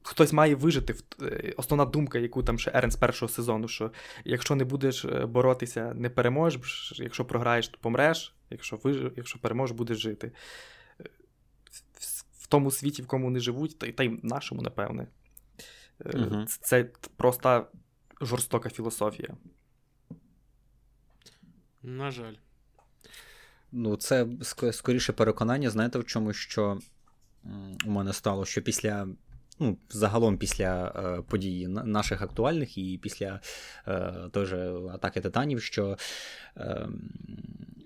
Хтось має вижити. Е, Основна думка, яку там ще Ерен з першого сезону, що якщо не будеш боротися, не переможеш, якщо програєш, то помреш, якщо виж... якщо переможеш, будеш жити. В- тому світі, в кому вони живуть, та й та й в нашому, напевне. Це, це проста жорстока філософія. На жаль. Ну, це скоріше переконання, знаєте, в чому, що у мене стало, що після. Ну, загалом після е, подій наших актуальних і після е, той же атаки титанів, що е,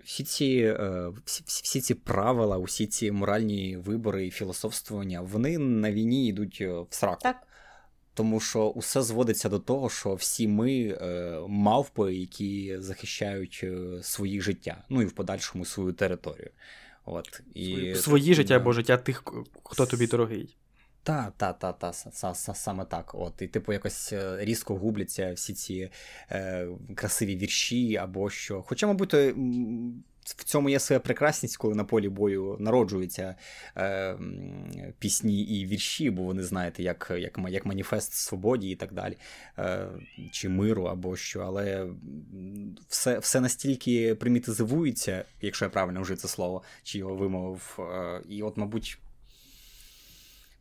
всі ці, е, всі, всі, всі ці правила, усі ці моральні вибори і філософствування, вони на війні йдуть е, в сраку. Так. Тому що усе зводиться до того, що всі ми е, мавпи, які захищають е, свої життя, ну і в подальшому свою територію. От, і, Свої- життя да. або життя тих, хто тобі дорогий. Та, та, та, та, са- са- са- саме так. От, і типу якось е, різко губляться всі ці е, красиві вірші або що. Хоча, мабуть, в цьому є своя прекрасність, коли на полі бою народжуються е, пісні і вірші, бо вони знаєте, як, як, як маніфест свободі і так далі, е, чи миру або що. Але все, все настільки примітизується, якщо я правильно вжив це слово, чи його вимовив. Е, і от, мабуть.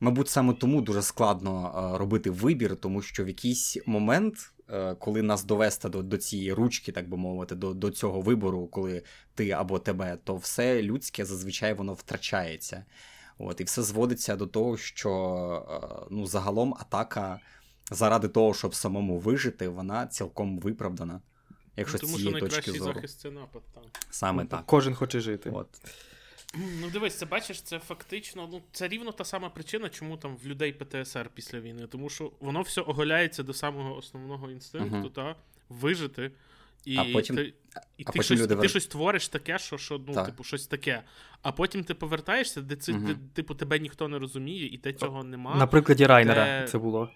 Мабуть, саме тому дуже складно е, робити вибір, тому що в якийсь момент, коли нас довести до, до цієї ручки, так би мовити, до, до цього вибору, коли ти або тебе, то все людське зазвичай воно втрачається. От, і все зводиться до того, що е, ну, загалом атака заради того, щоб самому вижити, вона цілком виправдана. Якщо Ну, тому з що цієї точки найкращий зору. захист це напад. Там. Саме так. Кожен хоче жити. От. Ну, дивись, це бачиш, це фактично, ну, це рівно та сама причина, чому там в людей ПТСР після війни. Тому що воно все оголяється до самого основного інстинкту, Мгм. та вижити. І А потім- ти, і а ти, потім щось, люди ти щось твориш таке, що, що ну, Так. типу, щось таке. А потім ти повертаєшся, де, це, Мгм. де типу, тебе ніхто не розуміє, і де цього нема. На прикладі Райнера Де- це було.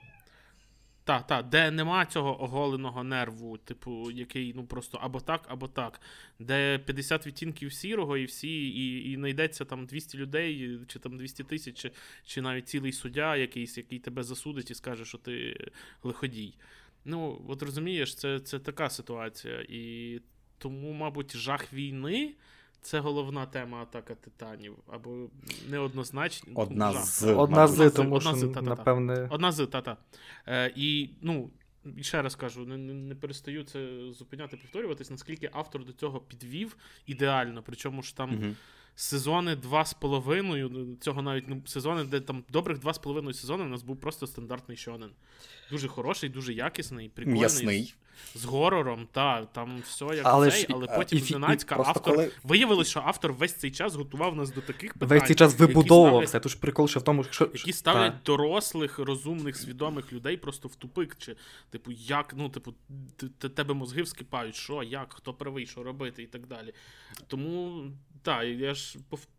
Так, так, де нема цього оголеного нерву, типу, який ну просто або так, або так. Де 50 відтінків сірого, і всі, і, і знайдеться там 200 людей, чи там 200 тисяч, чи, чи навіть цілий суддя якийсь, який тебе засудить і скаже, що ти лиходій. Ну, от розумієш, це, це така ситуація. І тому, мабуть, жах війни. Це головна тема атака титанів, або неоднозначно. ну, Одна з- Одна з, тому одна що, напевне. Одна з, та-та. Е, і, ну, ще раз кажу, не, не, перестаю це зупиняти, повторюватись, наскільки автор до цього підвів ідеально. Причому ж там Мгм. сезони два з половиною, цього навіть ну, сезони, де там добрих два з половиною сезони у нас був просто стандартний шонен. Дуже хороший, дуже якісний, прикольний. Ясний. З горором, та, там все як Але цей, ж але потім і зненацька автор. коли- Виявилось, що автор весь цей час готував нас до таких питань. Весь цей час які вибудовував ставлять- Тож прикол ще в тому, що. які ставлять Та. дорослих, розумних, свідомих людей просто в тупик. Чи, типу, як, ну, типу, тебе мозги вскипають, що, як, хто правий, що робити і так далі. Тому, так, я ж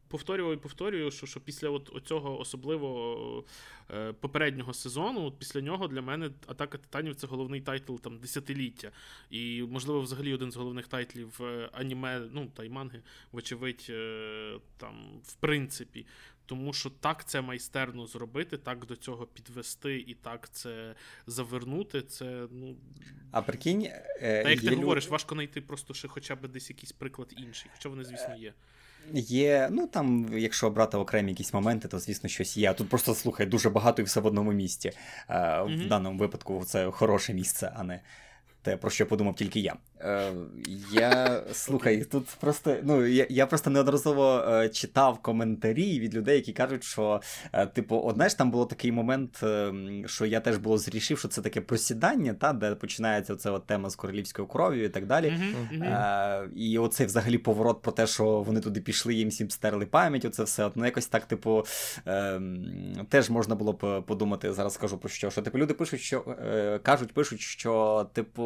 пов- повторюю і повторюю, що, що після от, оцього особливо е, попереднього сезону, от після нього для мене Атака Титанів це головний тайтл там десятиліття. І, можливо, взагалі один з головних тайтлів е, аніме, ну та й манги, вочевидь, е, там, в принципі. Тому що так це майстерно зробити, так до цього підвести і так це завернути. Це ну А прикинь, е, та як ти люди- говориш, важко знайти просто ще хоча б десь якийсь приклад інший, хоча вони, звісно, є. Є, ну там, якщо брати окремі якісь моменти, то звісно щось є. А тут просто слухай, дуже багато і все в одному місці. Е, В даному випадку це хороше місце, а не те, про що подумав тільки я. Е, я слухай, тут просто ну я, я просто неодноразово е, читав коментарі від людей, які кажуть, що е, типу, от знаєш, там було такий момент, е, що я теж було зрішив, що це таке просідання, та де починається оця от тема з королівською кров'ю і так далі. Мгм. Е, і оцей взагалі поворот про те, що вони туди пішли, їм всім стерли пам'ять, оце все. От, ну, якось так, типу, е, теж можна було б подумати, зараз скажу про що. Що типу, люди пишуть, що е, кажуть, пишуть, що типу,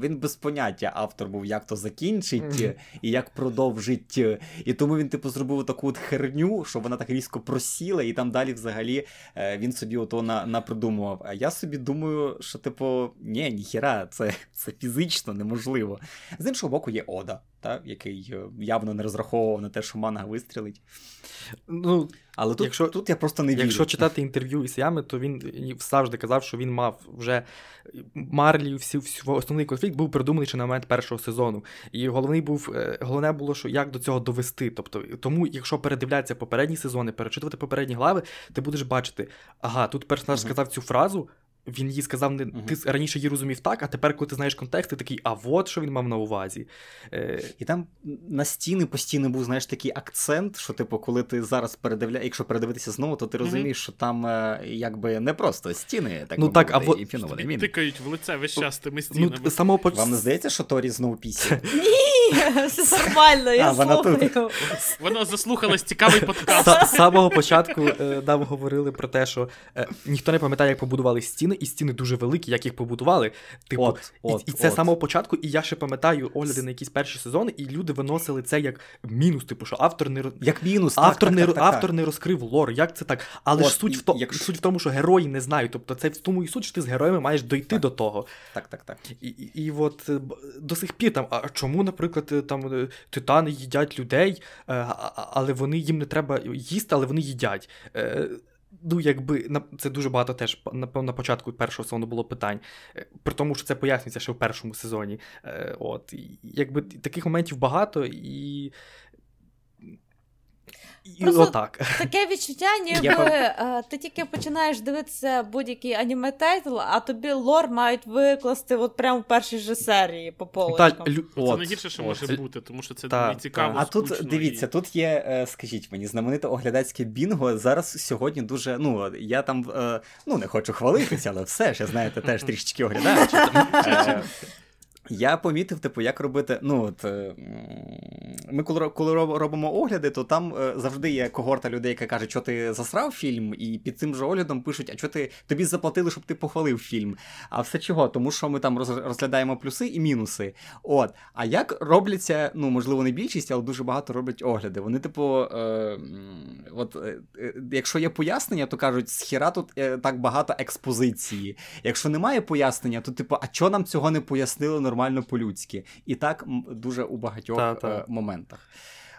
він без поняття автор був, як то закінчить і як продовжить. І тому він, типу, зробив таку от херню, що вона так різко просіла, і там далі взагалі е, він собі ото на, напридумував. А я собі думаю, що, типу, ні, ніхіра, це, це фізично неможливо. З іншого боку, є Ода, та, який е, явно не розраховував на те, що манга вистрілить. Ну, Але тут, Якщо- тут я просто не вірю. Якщо читати інтерв'ю із Ями, то він завжди казав, що він мав вже Марлі, всі, всі основний конфлікт був придуманий ще на момент першого сезону. І головний був е, головне було, що як до цього довести. Тобто, тому, якщо передивлятися попередні сезони, перечитувати попередні глави, ти будеш бачити, ага, тут персонаж сказав цю фразу. Він їй сказав, не Мгм. ти раніше її розумів так, а тепер, коли ти знаєш контекст, ти такий, а от що він мав на увазі. Е, І там на стіни постійно був, знаєш, такий акцент, що, типу, коли ти зараз передивляєш, якщо передивитися знову, то ти розумієш, що там е, якби не просто стіни, так Ну так, а і тикають в лице весь час тими ну, стінами. самого поч... Вам не здається, що Торі знову пісня? Ні, все нормально, я А, вона тут. слухаю. Воно заслухалось цікавий подкаст. З самого початку е, нам говорили про те, що е, ніхто не пам'ятає, як побудували стіни, і стіни дуже великі, як їх побудували. Типу, От, і, от, і це з самого початку, і я ще пам'ятаю огляди на якісь перші сезони, і люди виносили це як мінус, типу, що автор не Як мінус, Автор, так, не, так, так, автор так. не розкрив лор, як це так? Але От, ж суть і в, то, якщо- суть в тому, що герої не знають. Тобто це в тому і суть, що ти з героями маєш дойти Так. до того. Так, так, так. І, і, і от е, до сих пір там, а чому, наприклад, е, там е, титани їдять людей, е, але вони їм не треба їсти, але вони їдять. Е, Ну, якби це дуже багато теж напевно на початку першого сезону було питань, при тому, що це пояснюється ще в першому сезоні. От якби таких моментів багато і. І Просто отак. Таке відчуття, ніби Я е, ти тільки починаєш дивитися будь-який аніме тайтл, а тобі лор мають викласти от прямо в першій же серії по Та, полочкам. лю- Це От, найгірше, що от. може бути, тому що це Та, не цікаво. та. А тут дивіться, і- тут є, е, скажіть мені, знамените оглядацьке бінго. Зараз сьогодні дуже. Ну, я там е, ну не хочу хвалитися, але все ж я знаєте, теж трішечки оглядаю. Я помітив, типу, як робити. Ну, от, ми коли, коли робимо огляди, то там е, завжди є когорта людей, яка каже, що ти засрав фільм, і під цим же оглядом пишуть, а що ти тобі заплатили, щоб ти похвалив фільм. А все чого? Тому що ми там роз- розглядаємо плюси і мінуси. От. А як робляться, ну, можливо, не більшість, але дуже багато роблять огляди. Вони, типу, е, от, е, е, якщо є пояснення, то кажуть, схіра тут е, так багато експозиції. Якщо немає пояснення, то типу, а чого нам цього не пояснили нормально по-людськи? І так дуже у багатьох Та-та. е, моментах.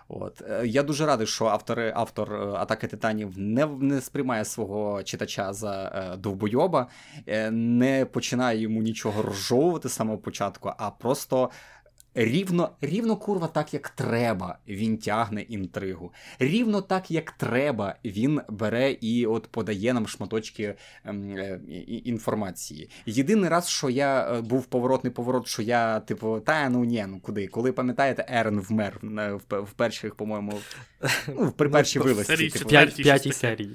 От. Е, Я дуже радий, що автори, автор е, Атаки Титанів не, не сприймає свого читача за е, довбойоба, е, не починає йому нічого розжовувати з самого початку, а просто Рівно, рівно курва, так як треба, він тягне інтригу. Рівно так, як треба, він бере і от подає нам шматочки ем, е, інформації. Єдиний раз, що я е, був поворотний поворот, що я, типу, та ну ні, ну куди? Коли пам'ятаєте, Ерен вмер в, в перших, по-моєму, ну, при першій то вилазці. Типу. п'ятій серії.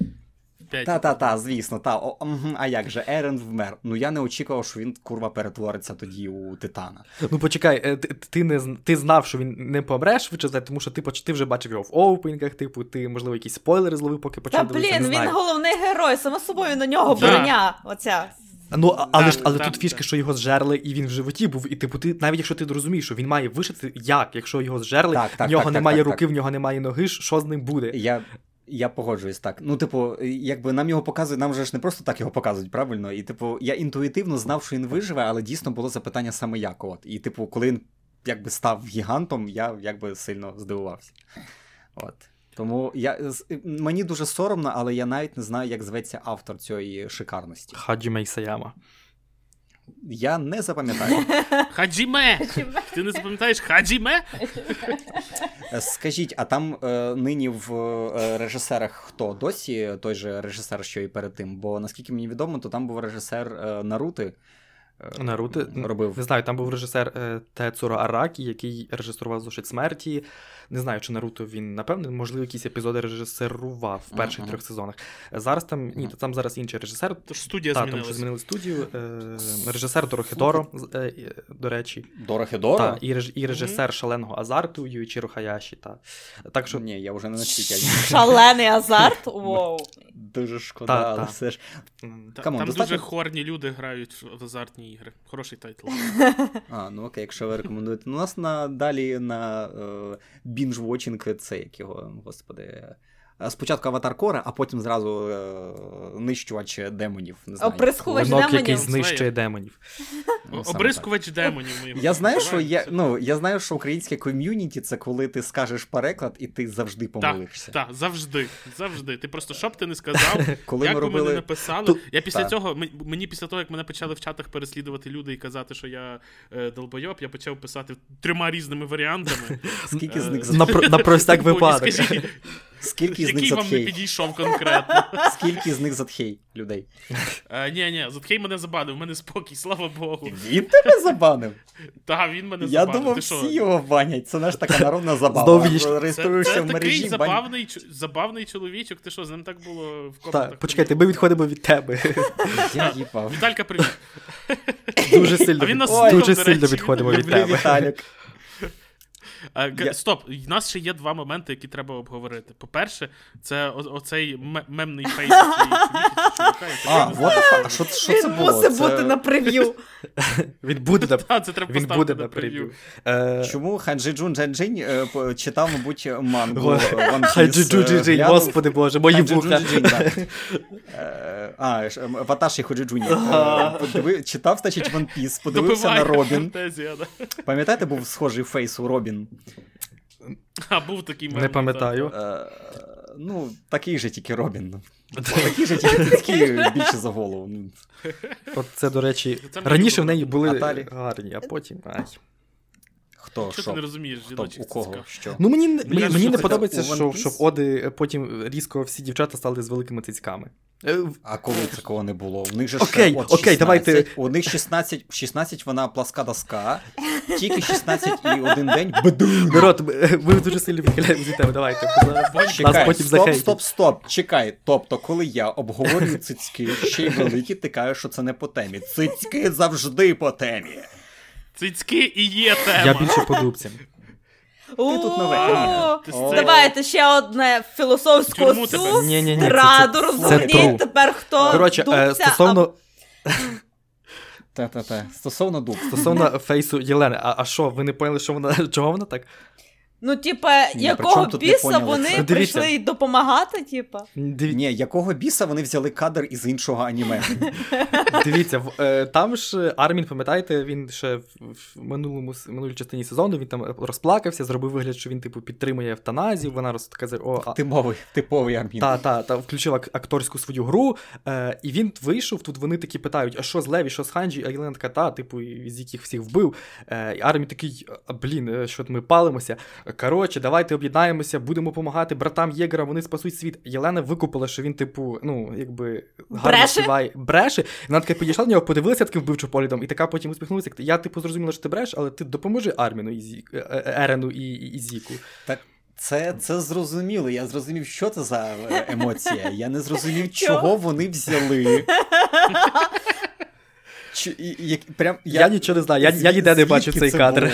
П'ять. Та, та, та, звісно, та. О, а як же, Ерен вмер. Ну я не очікував, що він курва перетвориться тоді у Титана. Ну почекай, е, ти, ти не ти знав, що він не помре швидше, тому що ти, ти вже бачив його в оупенінгах, типу, ти, можливо, якісь спойлери зловив, поки почав дивитися, блін, він знаю. головний герой, само собою на нього броня. Оця. Ну, але Да, ж але да, тут да. фішка, що його зжерли, і він в животі був. І типу, ти навіть якщо ти розумієш, що він має вижити, як? Якщо його зжерли, Так, так, в нього так, немає так, так, руки, в нього немає ноги, що з ним буде? Я, я погоджуюсь так. Ну, типу, якби нам його показують, нам же ж не просто так його показують, правильно? І, типу, я інтуїтивно знав, що він виживе, але дійсно було запитання саме як. От. І, типу, коли він якби став гігантом, я якби сильно здивувався. От. Тому я, мені дуже соромно, але я навіть не знаю, як зветься автор цієї шикарності. Хаджі Саяма. Я не запам'ятаю. Хаджіме! Ти не запам'ятаєш Хаджіме? Е, Скажіть, а там е, нині в е, режисерах хто? Досі той же режисер, що і перед тим? Бо наскільки мені відомо, то там був режисер е, Нарути. Е, Наруто. робив. Не знаю, там був режисер е, Тецуро Аракі, який режисував Зошит смерті. Не знаю, чи Наруто він, напевне, можливо, якісь епізоди режисерував в перших Мгм. трьох сезонах. Зараз там, ні, там зараз інший режисер. Тож студія Та, тому що змінили студію. Е, режисер е, е, до речі. Дорохидоро? Та, і, реж, і режисер шаленого азарту Юїчіро Хаяші. Та. Так що Ні, я вже не настільки. Шалений азарт. Воу. Дуже шкода, Та, але та. все ж. Там достатньо- дуже хороні люди грають в азартні ігри. Хороший тайтл. А, ну окей, якщо ви рекомендуєте. Ну, у нас на, далі на е, binge-watching це як його, господи. Е, Спочатку аватар Кора, а потім зразу е, нищувач демонів. Не знаю. Оприскувач Клинок, демонів. який знищує демонів. Ну, Оприскувач демонів. ми Я знаю, що я, ну, я знаю, що українське ком'юніті це коли ти скажеш переклад і ти завжди помилишся. Так, завжди. Завжди. Ти просто що б ти не сказав, Коли як ми робили. написали. Тут- Я після Так. цього, мені після того, як мене почали в чатах переслідувати люди і казати, що я е, долбойоб, я почав писати трьома різними варіантами. Скільки з Е, них На, про- на простяк Типу, випадок. Скільки з них який вам не підійшов конкретно? Скільки з них затхей людей? Е, Ні, ні, Затхей мене забанив, в мене спокій, слава Богу. Він тебе забанив? Та, він мене Я думав, всі його банять. Це наш така народна забава. Це, Реєструєшся в такий мережі. бань- забавний, чоловічок. Ти що, з ним так було в комнатах? Так, почекайте, ми відходимо від тебе. Я їбав. Віталька, привіт. Дуже сильно, відходимо від тебе. Е, Я- Стоп, у нас ще є два моменти, які треба обговорити. По-перше, це о- оцей мемний фейс А, такий, what the fuck? Що, що це Він мусить Це- бути на прев'ю. Він буде на, Та, це треба він поставити буде на прев'ю. Е, Чому Ханджи Джун Джень е, читав, мабуть, мангу е, джиджинь, глянув. господи боже, мої вуха. Джун А, Ваташі Ходжиджуні. Подиви- Читав, значить, One Piece, подивився на Робін. Пам'ятаєте, був схожий фейс у Робін? А, був такий мем. Не пам'ятаю. Е, Ну, такий же тільки Робін. Такий же тільки цицьки більше за голову. Ну, От це, до речі, Це раніше в неї були Атарі. гарні, а потім. Ай. Хто, Що що? ти не розумієш, Хто, у кого, що? Ну мені, не- мені, мені не подобається, що, Piece? що в Оди потім різко всі дівчата стали з великими цицьками. Е, А коли такого не було? У них же ж Окей, от окей, 16, давайте- У них 16, 16 вона пласка доска, тільки 16 і один день бдум. Народ, ми, дуже сильно відхиляємо від теми, давайте. Нас Чекай, потім стоп, стоп, стоп, чекай. Тобто, коли я обговорюю цицьки, ще й великі, ти кажеш, що це не по темі. Цицьки завжди по темі. Цицьки і є тема. Я більше по дубцям. тут нове. Давайте ще одне філософську тебе. цю раду true. тепер хто Коротше, е, стосовно, Та-та-та. Стосовно дуб. стосовно фейсу Єлени, а, а що, ви не поняли, що вона, чого вона так? Ну, типа, Ні, якого біса вони це? Ну, дивіться. прийшли допомагати, типа? Диві- Ні, якого біса вони взяли кадр із іншого аніме? Дивіться, в- е, там ж Армін, пам'ятаєте, він ще в, в минулому минулій частині сезону він там розплакався, зробив вигляд, що він типу підтримує евтаназію. Вона роз така о, а, Типовий, типовий армін. та, та, та включив ак- акторську свою гру, е, і він вийшов. Тут вони такі питають: а що з Леві, що з Ханджі? А Єлена така, та, типу, Зік їх всіх вбив. Е, і Армін такий, блін, е, що ми палимося. Коротше, давайте об'єднаємося, будемо допомагати братам Єгера, вони спасуть світ. Єлена викупила, що він, типу, ну, якби гарно Бреше? співає. Бреше. Вона така підійшла до нього, подивилася таким вбивчим поглядом, і така потім усміхнулася. Я, типу, зрозуміла, що ти бреш, але ти допоможи Арміну і Зі... е, е, Ерену і, і, і Зіку. Так це, це зрозуміло. Я зрозумів, що це за е, емоція. Я не зрозумів, Чого? вони взяли. Чи, і, як, прям, Я, нічого не знаю, я, я ніде не бачив цей кадр. було?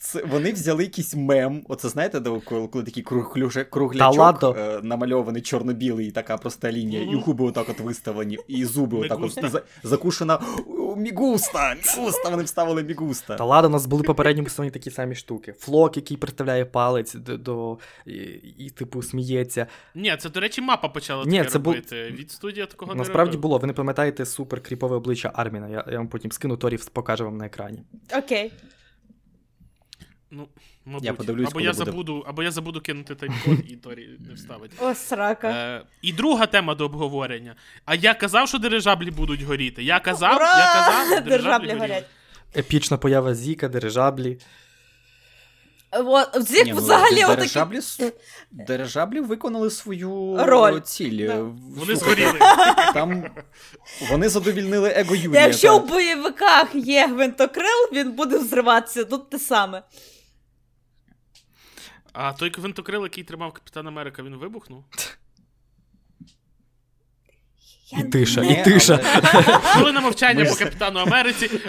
Це, вони взяли якийсь мем. Оце знаєте, де коли, коли такий круг, круглячок е, намальований чорно-білий, і така проста лінія, Мгм. і губи отак от виставлені, і зуби отак от за, закушена мігуста! Мігуста! Вони вставили мігуста. Та ладно, у нас були попередні сезоні такі самі штуки. Флок, який представляє палець до, до і, і, типу, сміється. Ні, це, до речі, мапа почала Ні, таке це бу- Від студії такого Насправді робила. було, ви не пам'ятаєте супер кріпове обличчя Арміна. Я, я вам потім скину Торів, покажу вам на екрані. Окей. Ну, мабуть. Я подивлюсь, або я буде. забуду, або я забуду кинути тайм-код, і Торі не вставить. О, срака. Е, і друга тема до обговорення. А я казав, що дирижаблі будуть горіти. Я казав, Ура! я казав, Дирижаблі горять. Епічна поява Зіка, дирижаблі. От, Зік Ні, ну, взагалі отакі. дирижаблі, дирижаблі виконали свою Роль. ціль. Да. Вони згоріли. Там вони задовільнили его Юрія. Якщо так. в бойовиках є гвинтокрил, він буде взриватися. Тут те саме. А той квинтокрил, який тримав Капітан Америка, він вибухнув. Я І тиша, і тиша. Хвилина мовчання по Капітану Америці.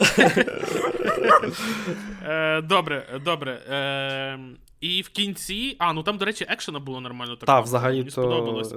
Е, Добре, добре. І в кінці. А, ну там, до речі, екшена було нормально так. Та, взагалі, Мені то. сподобалось.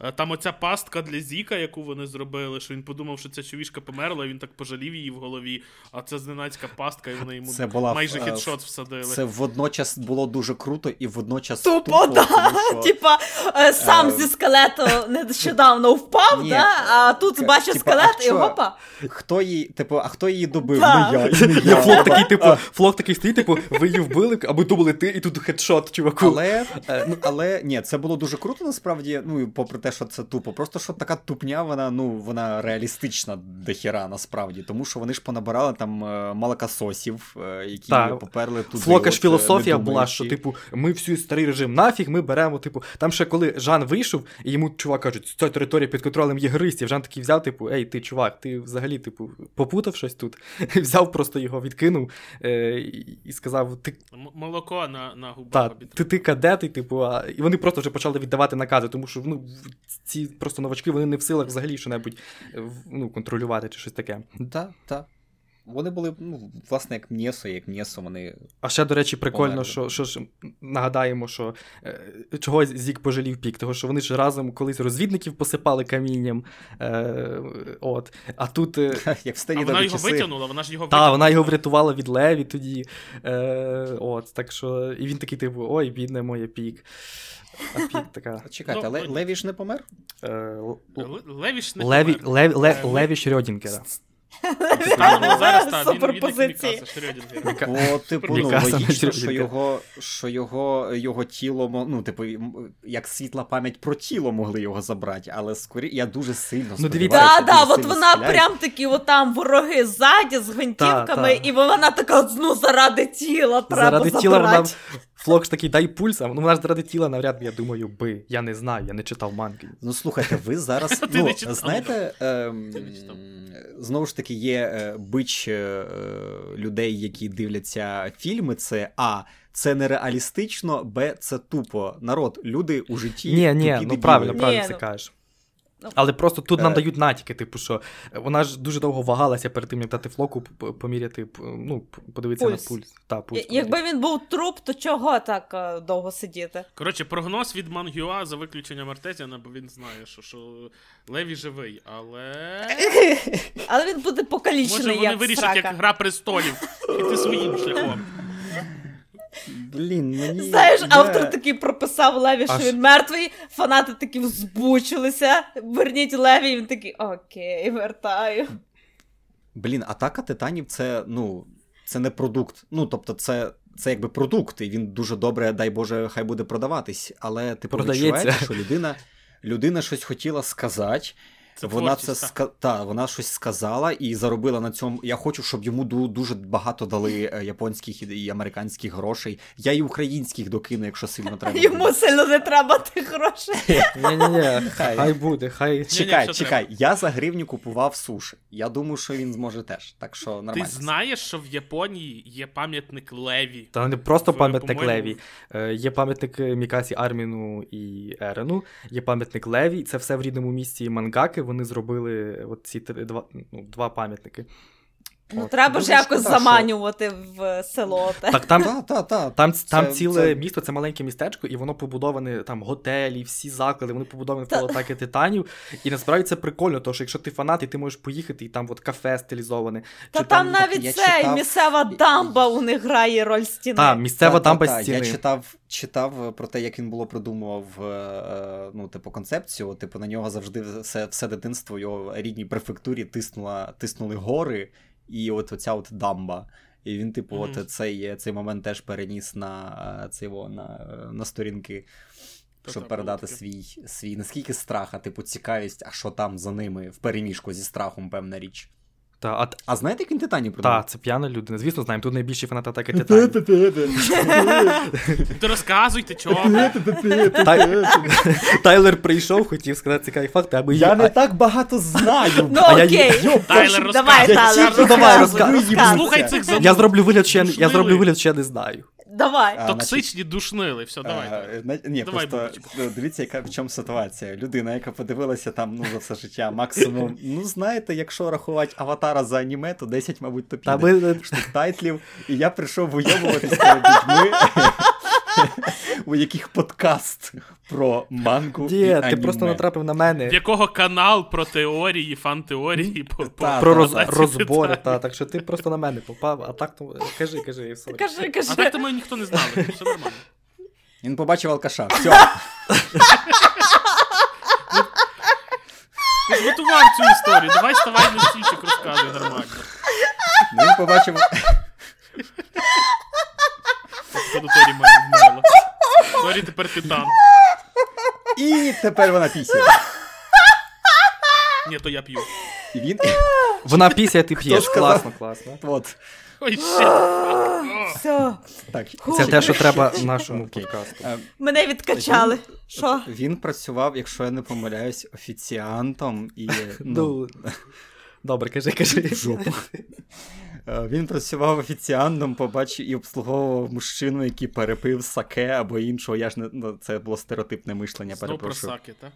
Е, Там оця пастка для Зіка, яку вони зробили, що він подумав, що ця чувішка померла, і він так пожалів її в голові, а це зненацька пастка, і вони йому Це була, майже е, хедшот всадили. Це водночас було дуже круто і водночас Тупо, тупо, да. що... Типа, е, сам Е, зі скелету нещодавно впав, да? а тут бачить типа, скелет а і що? гопа. Хто її, типу, а хто її добив? Да. Не я. Флок такий, типу, Флок такий стоїть, типу, ви її вбили, або думали ти, і тут хедшот, чуваку. Але, е, ну, але ні, це було дуже круто насправді. Ну, попри те, що це тупо. Просто що така тупня, вона ну вона реалістична дохіра, насправді. Тому що вони ж понабирали там е, молокососів, е, які Так. поперли туди. Флока ж філософія була, що, типу, ми всю старий режим нафіг, ми беремо, типу, там ще коли Жан вийшов, і йому чувак кажуть, ця територія під контролем єгористів. Жан такий взяв, типу, ей, ти, чувак, ти взагалі, типу, попутав щось тут. взяв просто його, відкинув е, і- сказав: ти Молоко на, на губах Так, ти, ти кадет, і, типу, а... і вони просто вже почали віддавати накази, тому що ну, ці просто новачки вони не в силах взагалі що-небудь е, ну, контролювати чи щось таке. Так, так. Вони були, ну, власне, як м'єсо, як м'єсо, вони. А ще, до речі, прикольно, Померли. що, що ж нагадаємо, що е, чого Зік пожалів пік, того що вони ж разом колись розвідників посипали камінням. Е, от. А тут. Е, Як в А вона його часи. витягнула, вона ж його витягнула. вона його врятувала від Леві тоді. Е, от, так що, і він такий, типу, ой, бідне моє Пік. А Пік така. Чекайте, Ну, але ну, Леві ж не помер? Е, Леві ж не Леві, помер. Лев, Лев, Е, Леві Шрёдінгера. Станом зараз та, він, він як Мікаса Шрёдінгер. Бо, типу, ну, Мікаса логічно, що його, що його, його тіло, ну, типу, як світла пам'ять про тіло могли його забрати, але скорі я дуже сильно Ну, сподіваюся, Так, да, дуже от вона схиляюсь. прям такі, от там вороги ззаді з гвинтівками, Та, та. і вона така, ну, заради тіла треба Заради тіла вона. Забрати. Флок ж такий, дай пульс, а ну вона ж заради тіла навряд, я думаю, би. Я не знаю, я не читав манги. Ну слухайте, ви зараз ну, знаєте, ем, знову ж таки, є е, бич е, людей, які дивляться фільми. Це А. Це нереалістично, Б. Це тупо. Народ, люди у житті. Ні, ні, ну правильно, правильно ну. це кажеш. Ну. Але просто тут нам Е. дають натяки, типу, що вона ж дуже довго вагалася перед тим, як дати флоку поміряти, ну, подивитися Пульс. на пульс. Та, пульс Якби він був труп, то чого так е, довго сидіти? Коротше, прогноз від Мангюа за виключенням Артезіана, бо він знає, що, що Леві живий, але. Але він буде Може вони як вирішать, срака. як гра престолів, іти своїм шляхом. Блін, мені... Знаєш, автор такий прописав Леві, що Аж- він мертвий, фанати такі взбучилися. Верніть Леві, і він такий, окей, вертаю. Блін, атака титанів це, ну, це не продукт. Ну, тобто, це. Це якби продукт, і він дуже добре, дай Боже, хай буде продаватись. Але типу Продається. відчувається, що людина, людина щось хотіла сказати. Це вона творчість, це ска... та, вона щось сказала і заробила на цьому. Я хочу, щоб йому дуже багато дали е, японських і американських грошей. Я і українських докину, якщо сильно треба. Йому сильно не треба тих грошей. Ні-ні-ні, Хай. хай буде, хай. Чекай, чекай, я за гривню купував суші. Я думаю, що він зможе теж. Так що Ти знаєш, що в Японії є пам'ятник Леві. Та не просто В- пам'ятник по-моєму, Леві. Е, Є пам'ятник Мікасі Арміну і Ерену, є пам'ятник Леві. Це все в рідному місті Мангаки. Вони зробили от ці три- два, ну, два пам'ятники. Ну, От. треба ж якось шкода, що- заманювати в село. те. Так там, Та, та, та. там, там ціле це- місто, це маленьке містечко, і воно побудоване там готелі, всі заклади, вони побудовані Та- навколо атаки титанів. І насправді це прикольно, тому що якщо ти фанат, і ти можеш поїхати, і там от кафе стилізоване. Та чи там навіть я цей читав- місцева дамба у них грає роль стіни. Та, місцева дамба та. стіни. Я читав, читав про те, як він було придумував е, е, ну, типу, концепцію. Типу, на нього завжди все, все дитинство його рідній префектурі тиснула, тиснули гори, і от оця от дамба. І він, типу, Мгм. от цей, цей момент теж переніс на, е, цей, во, на, е, на сторінки. Та-та, Щоб передати свій, свій наскільки страх, а типу цікавість, а що там за ними в переміжку зі страхом, певна річ. Та, а, А знаєте, як він титанів продав? та, це п'яна людина. Звісно, знаємо. Тут найбільший фанат атаки титанів. Ти розказуйте, чого. Тайлер прийшов, хотів сказати цікаві факти, аби Я не так багато знаю. Ну я- окей. Тайлер Давай, розказуй. Давай. Слухай цих. Я зроблю вигляд, що я не знаю. Давай. А, Токсичні душнили. Все, давай. Давай. Ні, Давай, просто Бубочку. е, дивіться, яка в чому ситуація. Людина, яка подивилася там ну, за все життя, максимум. Ну, знаєте, якщо рахувати аватара за аніме, то 10, мабуть, то піде. Штук тайтлів, і я прийшов вийобуватись перед людьми, у яких подкаст про мангу. і Ні, ти аніме. просто натрапив на мене. В якого канал про теорії, фан-теорії, по, по, Та, Про та, роз... та. розбори, та, так що ти просто на мене попав, а так то кажи, кажи, і все. Кажи, А кажи. так тому ніхто не знав, все нормально. Він побачив алкаша. Все. Ти ж готував цю історію, давай ставай на стільчик, розказуй нормально. Ну, Він побачив. Походу Торі тепер титан. І тепер вона пісня. Ні, то я п'ю. І він. Вона після, ти п'єш. Класно, класно. От. Ой, ще. Все. Так. Це те, що треба нашому подкасту. Е, Мене відкачали. Що? Він працював, якщо я не помиляюсь, офіціантом і. Ну, добре, кажи, кажи. е, він працював офіціантом, побачив і обслуговував мужчину, який перепив саке або іншого. Я ж не ну, це було стереотипне мишлення, Знову про саке, так?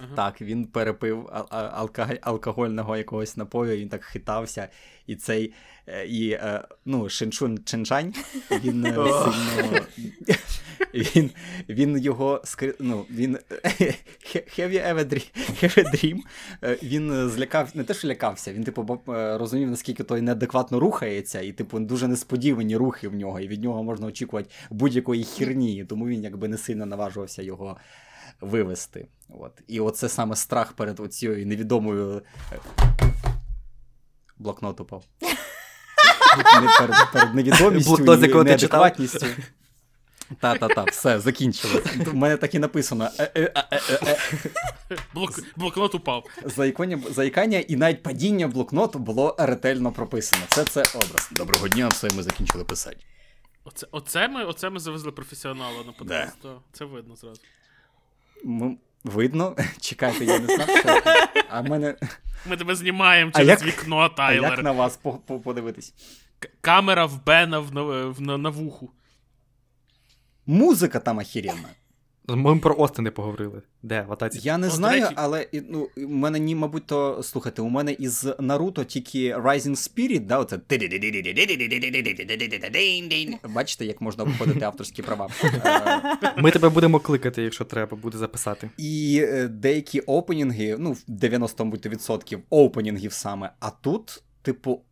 Ага. Так, він перепив алка- алкогольного якогось напою, він так хитався. І цей е, і е, ну, Шинчун Ченчань, він е, сильно. Він, він його скри- ну, він have you ever dream, have a dream? Він злякав, не те, що лякався, він типу розумів, наскільки той неадекватно рухається, і типу дуже несподівані рухи в нього, і від нього можна очікувати будь-якої херні, тому він якби не сильно наважувався його вивести. От. І оце саме страх перед оцією невідомою. е, Блокнот упав. Перед, перед невідомістю Блокнот, і неадекватністю. Та-та-та, все, закінчилось. У мене так і написано. Е, е. Блок, блокнот упав. Заїкання, і навіть падіння блокноту було ретельно прописано. Це це образ. Доброго дня, все ми закінчили писати. Оце, оце, ми, оце ми завезли професіонала на подкаст. Да. Це видно зразу. Видно, чекайте, я не знав, що. А мене. Ми тебе знімаємо А через як- вікно, А Тайлер. як на вас по- по- подивитись? К- Камера в Бена в, на, в, на, на вуху. Музика там охеренна. Ми про Ости не поговорили. Де? В атаці? Я не О, знаю, речі- але ну, у мене ні, мабуть, то слухайте, у мене із Наруто тільки Rising Spirit, да, оце. Бачите, як можна обходити авторські права. Ми тебе будемо кликати, якщо треба буде записати. І деякі опенінги, ну, в 90 мабуть, відсотків опенінгів саме. А тут, типу,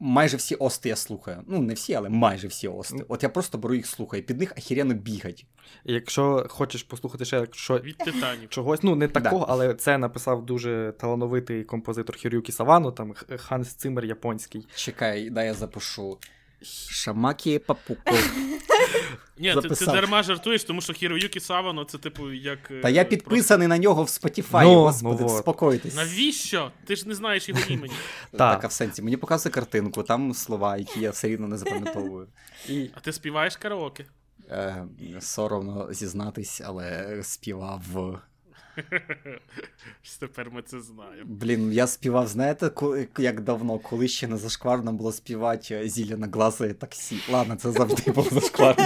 майже всі ости я слухаю. Ну, не всі, але майже всі ости. От я просто беру їх слухаю, під них ахіренно бігать. Якщо хочеш послухати ще що, Від титанів. чогось, ну не Да. такого, але це написав дуже талановитий композитор Хірюкі Савано, там Ханс Цимер японський. Чекай, дай я запишу. Шамакі папуко. Ні, ти, ти дарма жартуєш, тому що Хіроюкі Савано це типу як. е, Та я просто- підписаний на нього в Spotify, Ну, господи, ну спокойтесь. Навіщо? Ти ж не знаєш його імені. Так, а в сенсі, мені показує картинку, там слова, які я все рівно не запам'ятовую. І А ти співаєш караоке. Е, соромно зізнатись, але співав. Тепер ми це знаємо. Блін, я співав, знаєте, як давно, коли ще не зашкварно було співати зілля глази таксі. Ладно, це завжди було зашкварно.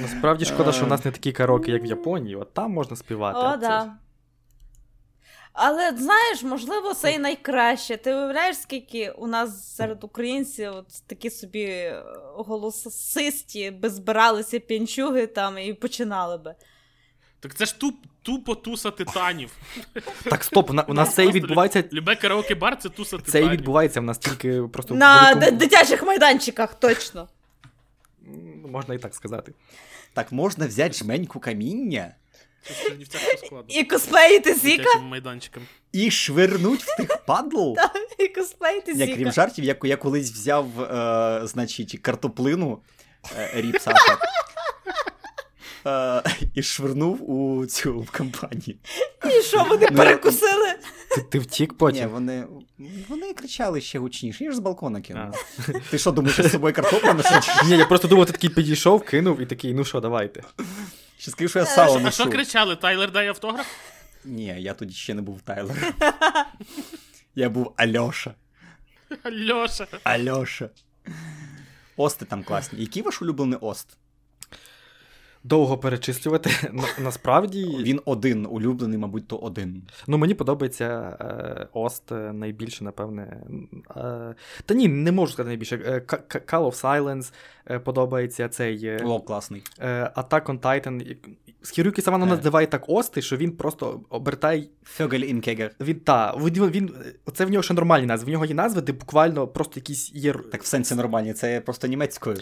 насправді шкода, що в нас не такі караоке, як в Японії. От там можна співати. О, да. Але знаєш, можливо, це і найкраще. Ти уявляєш, скільки у нас серед українців от такі собі е, голосисті би збиралися пінчуги там і починали би. Так це ж туп, тупо туса титанів. Так, стоп, у на- у нас це і відбувається. Любе караоке бар це туса Це і відбувається в нас тільки просто На великому- дитячих майданчиках, точно. Можна і так сказати. Так можна взяти жменьку каміння. І косплеїти Зіка, майданчиком. і швирнуть в тих падл. і косплеїти Як крім жартів, я, я колись взяв, е, значить, картоплину е, ріп Саша. Е, і швирнув у цю компанію. І що вони Ну, перекусили? Ти, ти втік Ні, потім. вони, вони кричали ще гучніше, я ж з балкона А. кинув. Ти що, думаєш, що з собою картопля ношу? Ні, я просто думав, ти такий підійшов, кинув і такий, ну що, давайте. Чи скажи, що я сало А що кричали? Тайлер дай автограф? Ні, я тоді ще не був Тайлер. Я був Альоша. Льоша. Альоша. Ости там класні. Який ваш улюблений ост? Довго перечислювати. Насправді, Він один, улюблений, мабуть, то один. ну мені подобається е, Ост е, найбільше, напевне. Е, та ні, не можу сказати найбільше. Ca- Ca- Call of Silence подобається цей. е, О, класний. е, Attack on Titan. З Хіроюкі Савано Е. називає так OST и, що він просто обертає Vogel im Käfig. Він та він, він це в нього ще нормальні назви. В нього є назви, де буквально просто якісь є. Так в сенсі нормальні, це просто німецькою.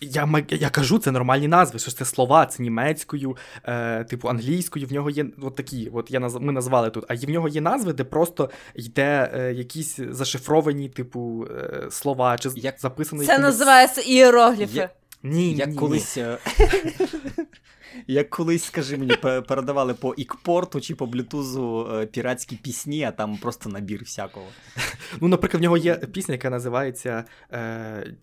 Я, я кажу, це нормальні назви. Що це слова, це німецькою, е, типу англійською. В нього є от такі. От я наз... ми назвали тут. А в нього є назви, де просто йде е, якісь зашифровані, типу, е, слова, чи Як- записано. Це якимись- називається іерогліфи. Є- Ні, ні, Як ні. колись. е, Як колись, скажи мені, передавали по ікпорту чи по блютузу е, піратські пісні, а там просто набір всякого. Ну, наприклад, в нього є пісня, яка називається е,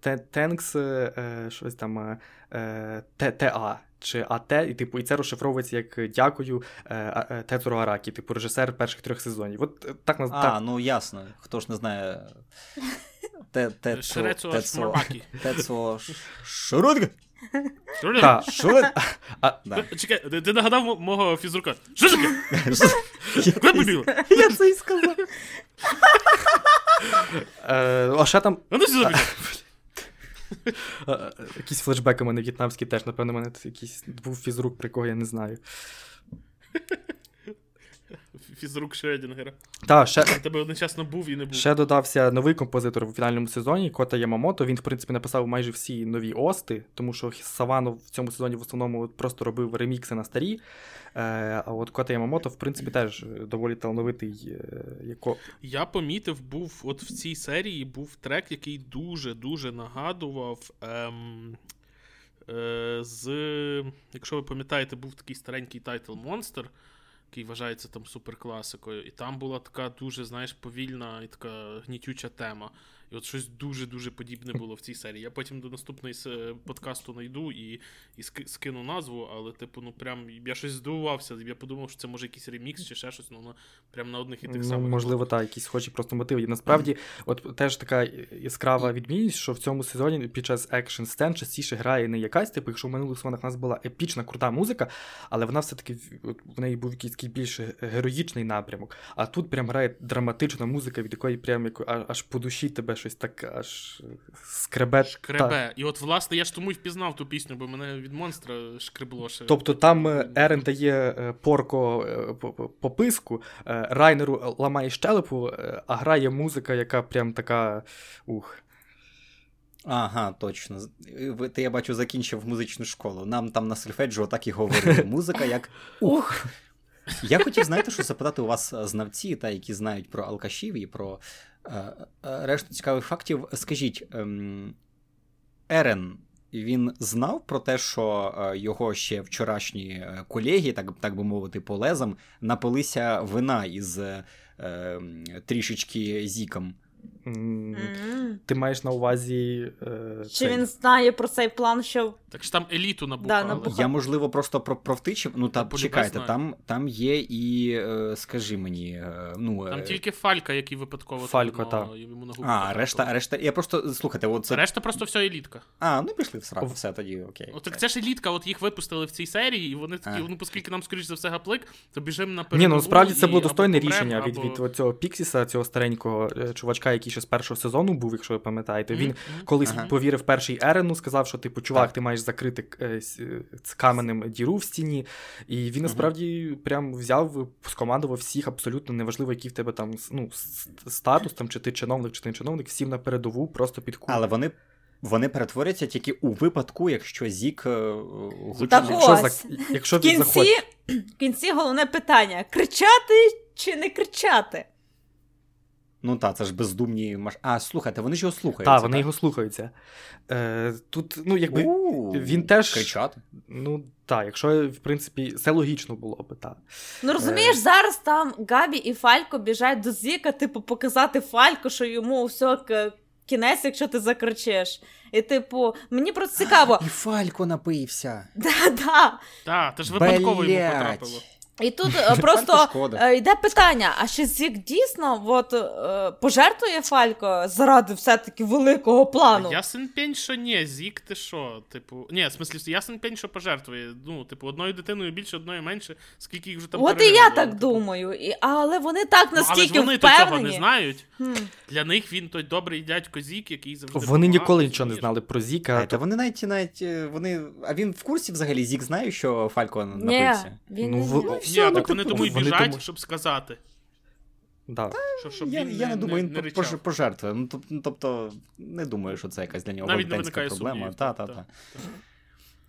Те- Thanks, е, щось там е, е, ТА. Чи АТ, і типу, і це розшифровується як дякую е, е, Тецуро Аракі, типу режисер перших трьох сезонів. От так. А, так. ну ясно. Хто ж не знає. Те- Тецо- Шрецо Тецо- Шмармакі. Тецо Ш- Шрудг? Та. Шрудг? А, Да. Чекай, ти- нагадав мого фізрука. Що? Куди побігла? Я це і сказав. е, а ще там А ну сюди якісь флешбеки у мене в'єтнамські теж, напевно, у мене тут якийсь був фізрук, про кого я не знаю. Фізрук Шредінгера. Та, ще, тебе одночасно був і не був. Ще додався новий композитор у фінальному сезоні Кота Ямамото. Він, в принципі, написав майже всі нові ости, тому що Савано в цьому сезоні в основному просто робив ремікси на старі. Е, а от Кота Ямамото, в принципі, теж доволі талановитий. Е, яко... Я помітив, був от в цій серії був трек, який дуже-дуже нагадував. Ем, е, з, якщо ви пам'ятаєте, був такий старенький тайтл Monster, який вважається там суперкласикою. І там була така дуже, знаєш, повільна і така гнітюча тема. І от щось дуже-дуже подібне було в цій серії. Я потім до наступної подкасту знайду і, і скину назву, але, типу, ну прям я щось здивувався. Я подумав, що це може якийсь ремікс чи ще щось, ну воно прям на одних і тих Ну, самих. можливо, так, якісь схожі просто мотиви. І насправді, от теж така яскрава відмінність, що в цьому сезоні під час екшн сцен частіше грає не якась, типу, якщо в минулих сезонах у нас була епічна, крута музика, але вона все-таки в- неї був якийсь більш героїчний напрямок. А тут прям грає драматична музика, від якої прям як, аж по душі тебе щось так аж скребе. Шкребе. Та. І от, власне, я ж тому й впізнав ту пісню, бо мене від монстра шкребло ще. Тобто там е, Ерен дає е, порко по писку, Райнеру ламає щелепу, а грає музика, яка прям така. ух. Ага, точно. Ти я бачу, закінчив музичну школу. Нам там на сольфеджіо так і говорили. Музика як ух. Я хотів, знаєте, що запитати у вас е, знавці, та які знають про алкашів і про е, е, решту цікавих фактів. Скажіть, е, Ерен, він знав про те, що е, його ще вчорашні е, колеги, так так би мовити, по лезам, напилися вина із ем, трішечки зіком. Mm. Ти маєш на увазі. Е, Чи цей... він знає про цей план, що. Так ж там еліту набухали. Да, набухали. Я, можливо, просто про провтичив. Ну, та чекайте, там там є і, е, скажи мені. Е, ну, Там е... тільки Фалька, який випадково Фалько, так. йому на губу. А, решта, решта. Я просто. Слухайте, от це... Решта просто все елітка. А, ну пішли в сраку, все тоді, окей. От так це ж елітка, от їх випустили в цій серії, і вони такі, ну, оскільки нам, скоріш за все, гаплик, то біжимо на. Ні, ну справді це було достойне рішення або... від від цього Піксіса, цього старенького чувачка, який ще з першого сезону був, якщо ви пам'ятаєте. Він колись повірив перший Ерену, сказав, що типу, чувак, ти маєш закрити е, з каменем діру в стіні. І він насправді прям взяв, скомандував всіх, абсолютно неважливо, який в тебе там ну, статус, там, чи ти чиновник, чи ти не чиновник, всів на передову просто під кулю. Але вони. Вони перетворяться тільки у випадку, якщо Зік е, Так якщо, ось, якщо в кінці, в кінці головне питання: кричати чи не кричати? Ну так, це ж бездумні маш. А, слухайте, вони ж його слухаються. Так, вони так? його слухаються. Е, Тут, ну, якби У-у-у, він теж. Кричати? Ну, так, якщо, в принципі, все логічно було би, так. Ну, розумієш, е... зараз там Габі і Фалько біжать до Зіка, типу, показати Фалько, що йому все кінець, якщо ти закричиш. І, типу, мені просто цікаво. І Фалько напився. Да-да. Так, то ж випадково йому потрапило. І тут е, просто е, йде питання: а чи Зік дійсно от, е, пожертвує Фалько заради все-таки великого плану? Ясен пень, що ні, Зік, ти що? Типу, ні, в смислі, ясен пень, що пожертвує. Ну, типу, одною дитиною більше, одною менше, скільки їх вже там От і я так типу. думаю. І, Але вони так наскільки ну, але вони впевнені. цього не знають. Хм. Для них він той добрий дядько Зік, який завжди. Вони ніколи нічого не знали про Зіка. А, то вони навіть навіть вони. А він в курсі взагалі Зік знає, що Фалько напився? Ні, він ну, в... Ні, так вони типу, тому й біжать, тому... щоб сказати. Да. Що, щоб Я він я не, не думаю, він не пожертвує. Ну, ну, тобто, не думаю, що це якась для нього велетенська проблема. Та, та, та.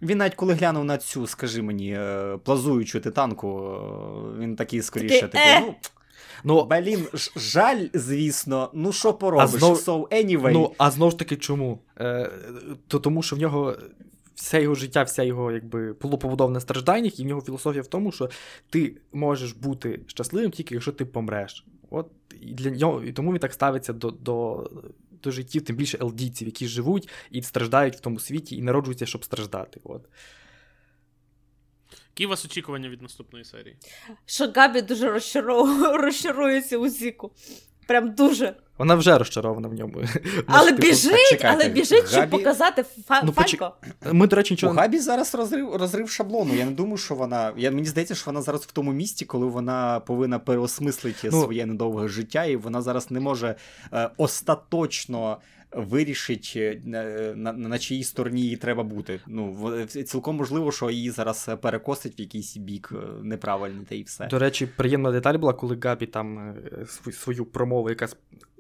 Він навіть коли глянув на цю, скажи мені, е, плазуючу титанку, е, він такий скоріше, типу, е! ну. Ну, Блін, жаль, звісно, ну що поробиш? Знов... So anyway. Ну, а знову ж таки, чому? Е, то Тому що в нього все його життя, вся його якби було побудоване стражданнях, і в нього філософія в тому, що ти можеш бути щасливим тільки якщо ти помреш. От і для нього і тому він так ставиться до до, до життів, тим більше елдійців, які живуть і страждають в тому світі, і народжуються, щоб страждати. От. Які у вас очікування від наступної серії? Що Габі дуже розчарується у Зіку. Прям дуже. Вона вже розчарована в ньому. Але типу, біжить, чекайте, але біжить, Габі... щоб показати фа... ну, Фалько. Ми, до речі, нічого... У Габі зараз розрив розрив шаблону. Я не думаю, що вона. Я, Мені здається, що вона зараз в тому місці, коли вона повинна переосмислити ну... своє недовге життя, і вона зараз не може е, остаточно вирішить, е, на, на чиїй стороні їй треба бути. Ну, Цілком можливо, що її зараз перекосить в якийсь бік е, неправильний, та і все. До речі, приємна деталь була, коли Габі там е, свою промову, яка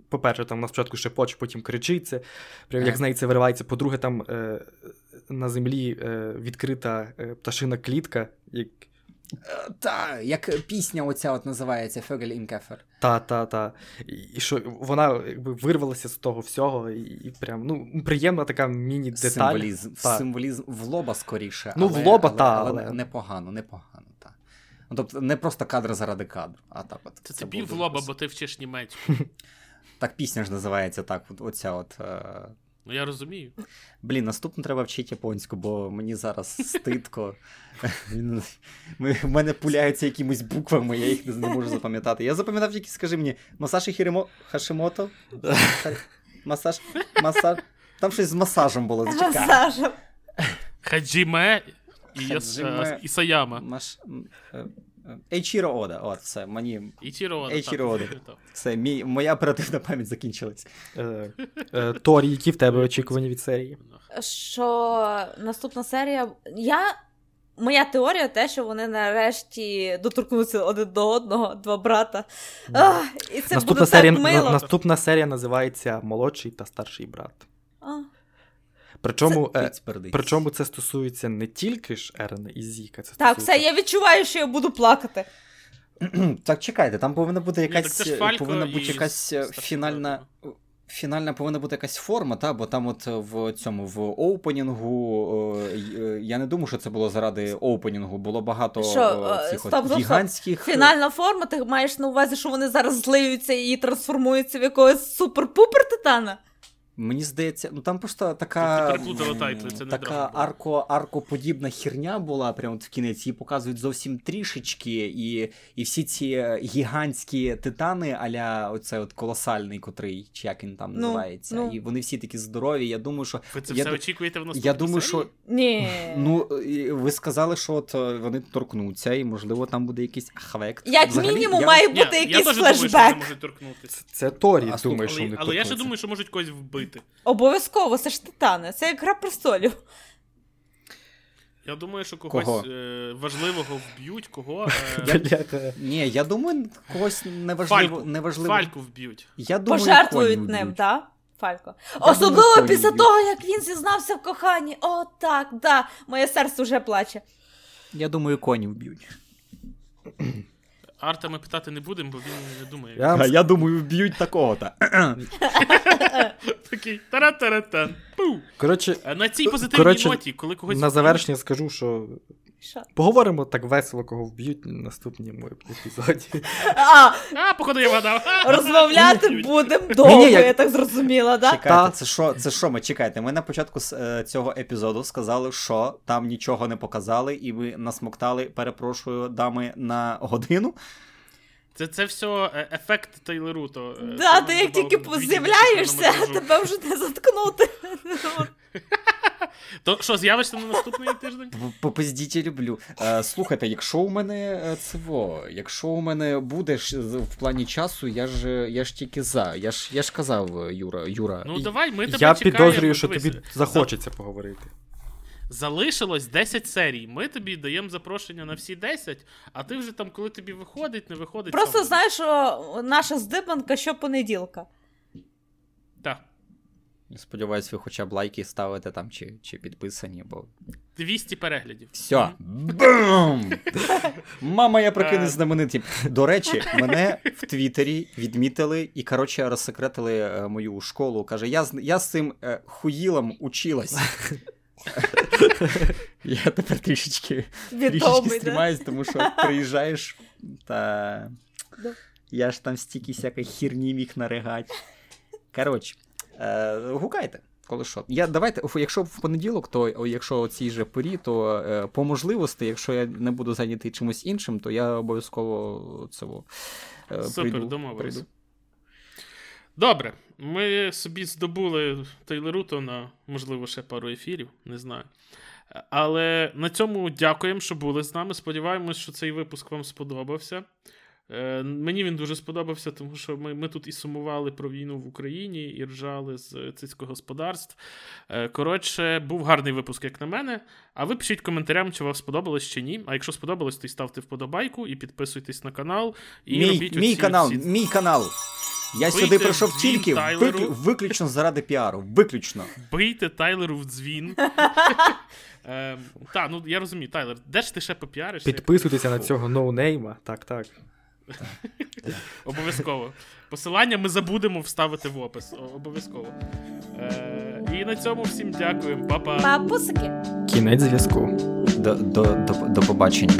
по-перше, там на спочатку шепоче, потім кричиться, прям як з неї це виривається. По-друге, там е, на землі е, відкрита е, пташина клітка. Як... Та, як пісня оця от називається Vogel im Käfig. Та, та, та. І що вона якби вирвалася з того всього, і, і прям ну, приємна така міні-деталь. Символізм та. символізм в лоба скоріше. Ну, але, в лоба, але, та, але, але непогано, непогано. Та. Ну, Тобто не просто кадр заради кадру, а так от. Це, це тобі в лоба, бо ти вчиш німецьку. Так пісня ж називається так. Оця от. Е... Ну, я розумію. Блін, наступно треба вчити японську, бо мені зараз стидко. В мене пуляються якимись буквами, я їх не можу запам'ятати. Я запам'ятав тільки, скажи мені, масаж Хіримо... Хашимото? Масаж. Масаж. Там щось з масажем було. Масажем. Хаджіме і Ісаяма. Ейчіро Ода, от, все, мені. Ода. Ейчіро Ода. Все, мій, моя оперативна пам'ять закінчилась. Е, е, Торі, які в тебе очікування від серії? Що наступна серія. Я. Моя теорія те, що вони нарешті доторкнуться один до одного, два брата. Ах, і це наступна, буде серія, так мило. наступна серія називається Молодший та старший брат. Причому, е, причому це стосується не тільки ж Ерена і Зіка. Це Так, все, я відчуваю, що я буду плакати. Так, чекайте, там повинна бути Ні, так якась, це ж Фалько і якась е, фінальна. Фінальна повинна бути якась форма, та, бо там от в цьому в оупенінгу, е, е, я не думаю, що це було заради оупенінгу, було багато Що, е, е, цих стоп, от стоп. гігантських. Фінальна форма, ти маєш на увазі, що вони зараз злиються і трансформуються в якогось супер-пупер титана? Мені здається, ну там просто така. Ти тайтли, це не така арко, аркоподібна херня була прямо от в кінець. Її показують зовсім трішечки, і, і всі ці гігантські титани, аля оце от колосальний, котрий, чи як він там Ну, називається. ну. І вони всі такі здорові. Я думаю, що. Ви це я, все очікуєте в наступній я думаю, серії? що. Ні. Ну, ви сказали, що от е, вони торкнуться, і можливо там буде якийсь хвект. Як Взагалі, мінімум, я- має Ні, бути я якийсь думаю, що вони флешбек. можуть торкнутися. Це Торі, А, що Але, але я ще думаю, що можуть когось вбити. Обов'язково, це ж титани, це як гра престолів. Я думаю, що когось Кого? е, важливого вб'ють, кого. Е. Ні, я думаю, когось неважливо. Фальку. неважливо. Фальку вб'ють. Я думаю, Пожертвують ним, так? Фалько. Я Особливо думаю, після того, як він зізнався в коханні. О, так, да. Моє серце вже плаче. Я думаю, коні вб'ють. Арта ми питати не будемо, бо він не думає. Я я думаю, вб'ють такого-то. Такий тара-тара-тан. Пу. Коротше, Е, На цій позитивній Коротше, ноті, коли когось. на завершення скажу, що Що? поговоримо так весело, кого вб'ють на наступному епізоді. А, А, походу, я вгадав. розмовляти будемо довго, я- я так зрозуміла, да? Чекайте, Та. це що, це що ми чекайте? Ми на початку с- е, цього епізоду сказали, що там нічого не показали, і ми насмоктали, перепрошую, дами на годину. Це, це все е, ефект Тейлоруто. е, Да, ти як тільки з'являєшся, тебе вже не заткнути. То що, з'явишся на наступний тиждень? Попиздіть, люблю. Е, слухайте, якщо у мене е, якщо у мене буде ж в плані часу, я ж я ж тільки за. Я ж я ж казав, Юра, Юра. Ну давай, ми тебе Я чекаємо. підозрюю, що Дивися, тобі захочеться поговорити. Залишилось 10 серій. Ми тобі даємо запрошення на всі 10, а ти вже там, коли тобі виходить, не виходить. Просто сам. знаєш, наша здибанка щопонеділка. Сподіваюсь, ви хоча б лайки ставите там чи, чи підписані, бо 200 переглядів. Все. Бум! Мама, я прикинусь Е. знаменитим. До речі, мене в Твіттері відмітили і, коротше, розсекретили е, мою школу. Каже, я, з- я з цим е, хуїлом училась. Я тепер трішечки, трішечки стримаюсь, тому що приїжджаєш та. Я ж там стільки всякої хірні міг наригати. Коротше, е, гукайте. Коли що. Я, давайте, якщо в понеділок, то якщо о цій же порі, то е, по можливості, якщо я не буду зайнятий чимось іншим, то я обов'язково цього е, Супер, прийду. домовились. прийду. Добре, ми собі здобули Тейлоруто на, можливо, ще пару ефірів, не знаю. Але на цьому дякуємо, що були з нами. Сподіваємось, що цей випуск вам сподобався. Е, мені він дуже сподобався, тому що ми, ми тут і сумували про війну в Україні, і ржали з цицькогосподарств. Е, коротше, був гарний випуск, як на мене. А ви пишіть коментарям, чи вам сподобалось чи ні. А якщо сподобалось, то й ставте вподобайку і підписуйтесь на канал. І Мій, робіть мій оці канал, всі мій канал. Я Бийте сюди прийшов тільки виклю- виключно заради піару. Виключно. Бийте Тайлеру в дзвін. Ем, Та, ну я розумію, Тайлер, де ж ти ще попіаришся? Підписуйтеся на цього ноунейма. Так, так. Обов'язково. Посилання ми забудемо вставити в опис. Обов'язково. Е, і на цьому всім дякуємо. Па-па. Папусики. Кінець зв'язку. До, до, до, до побачення.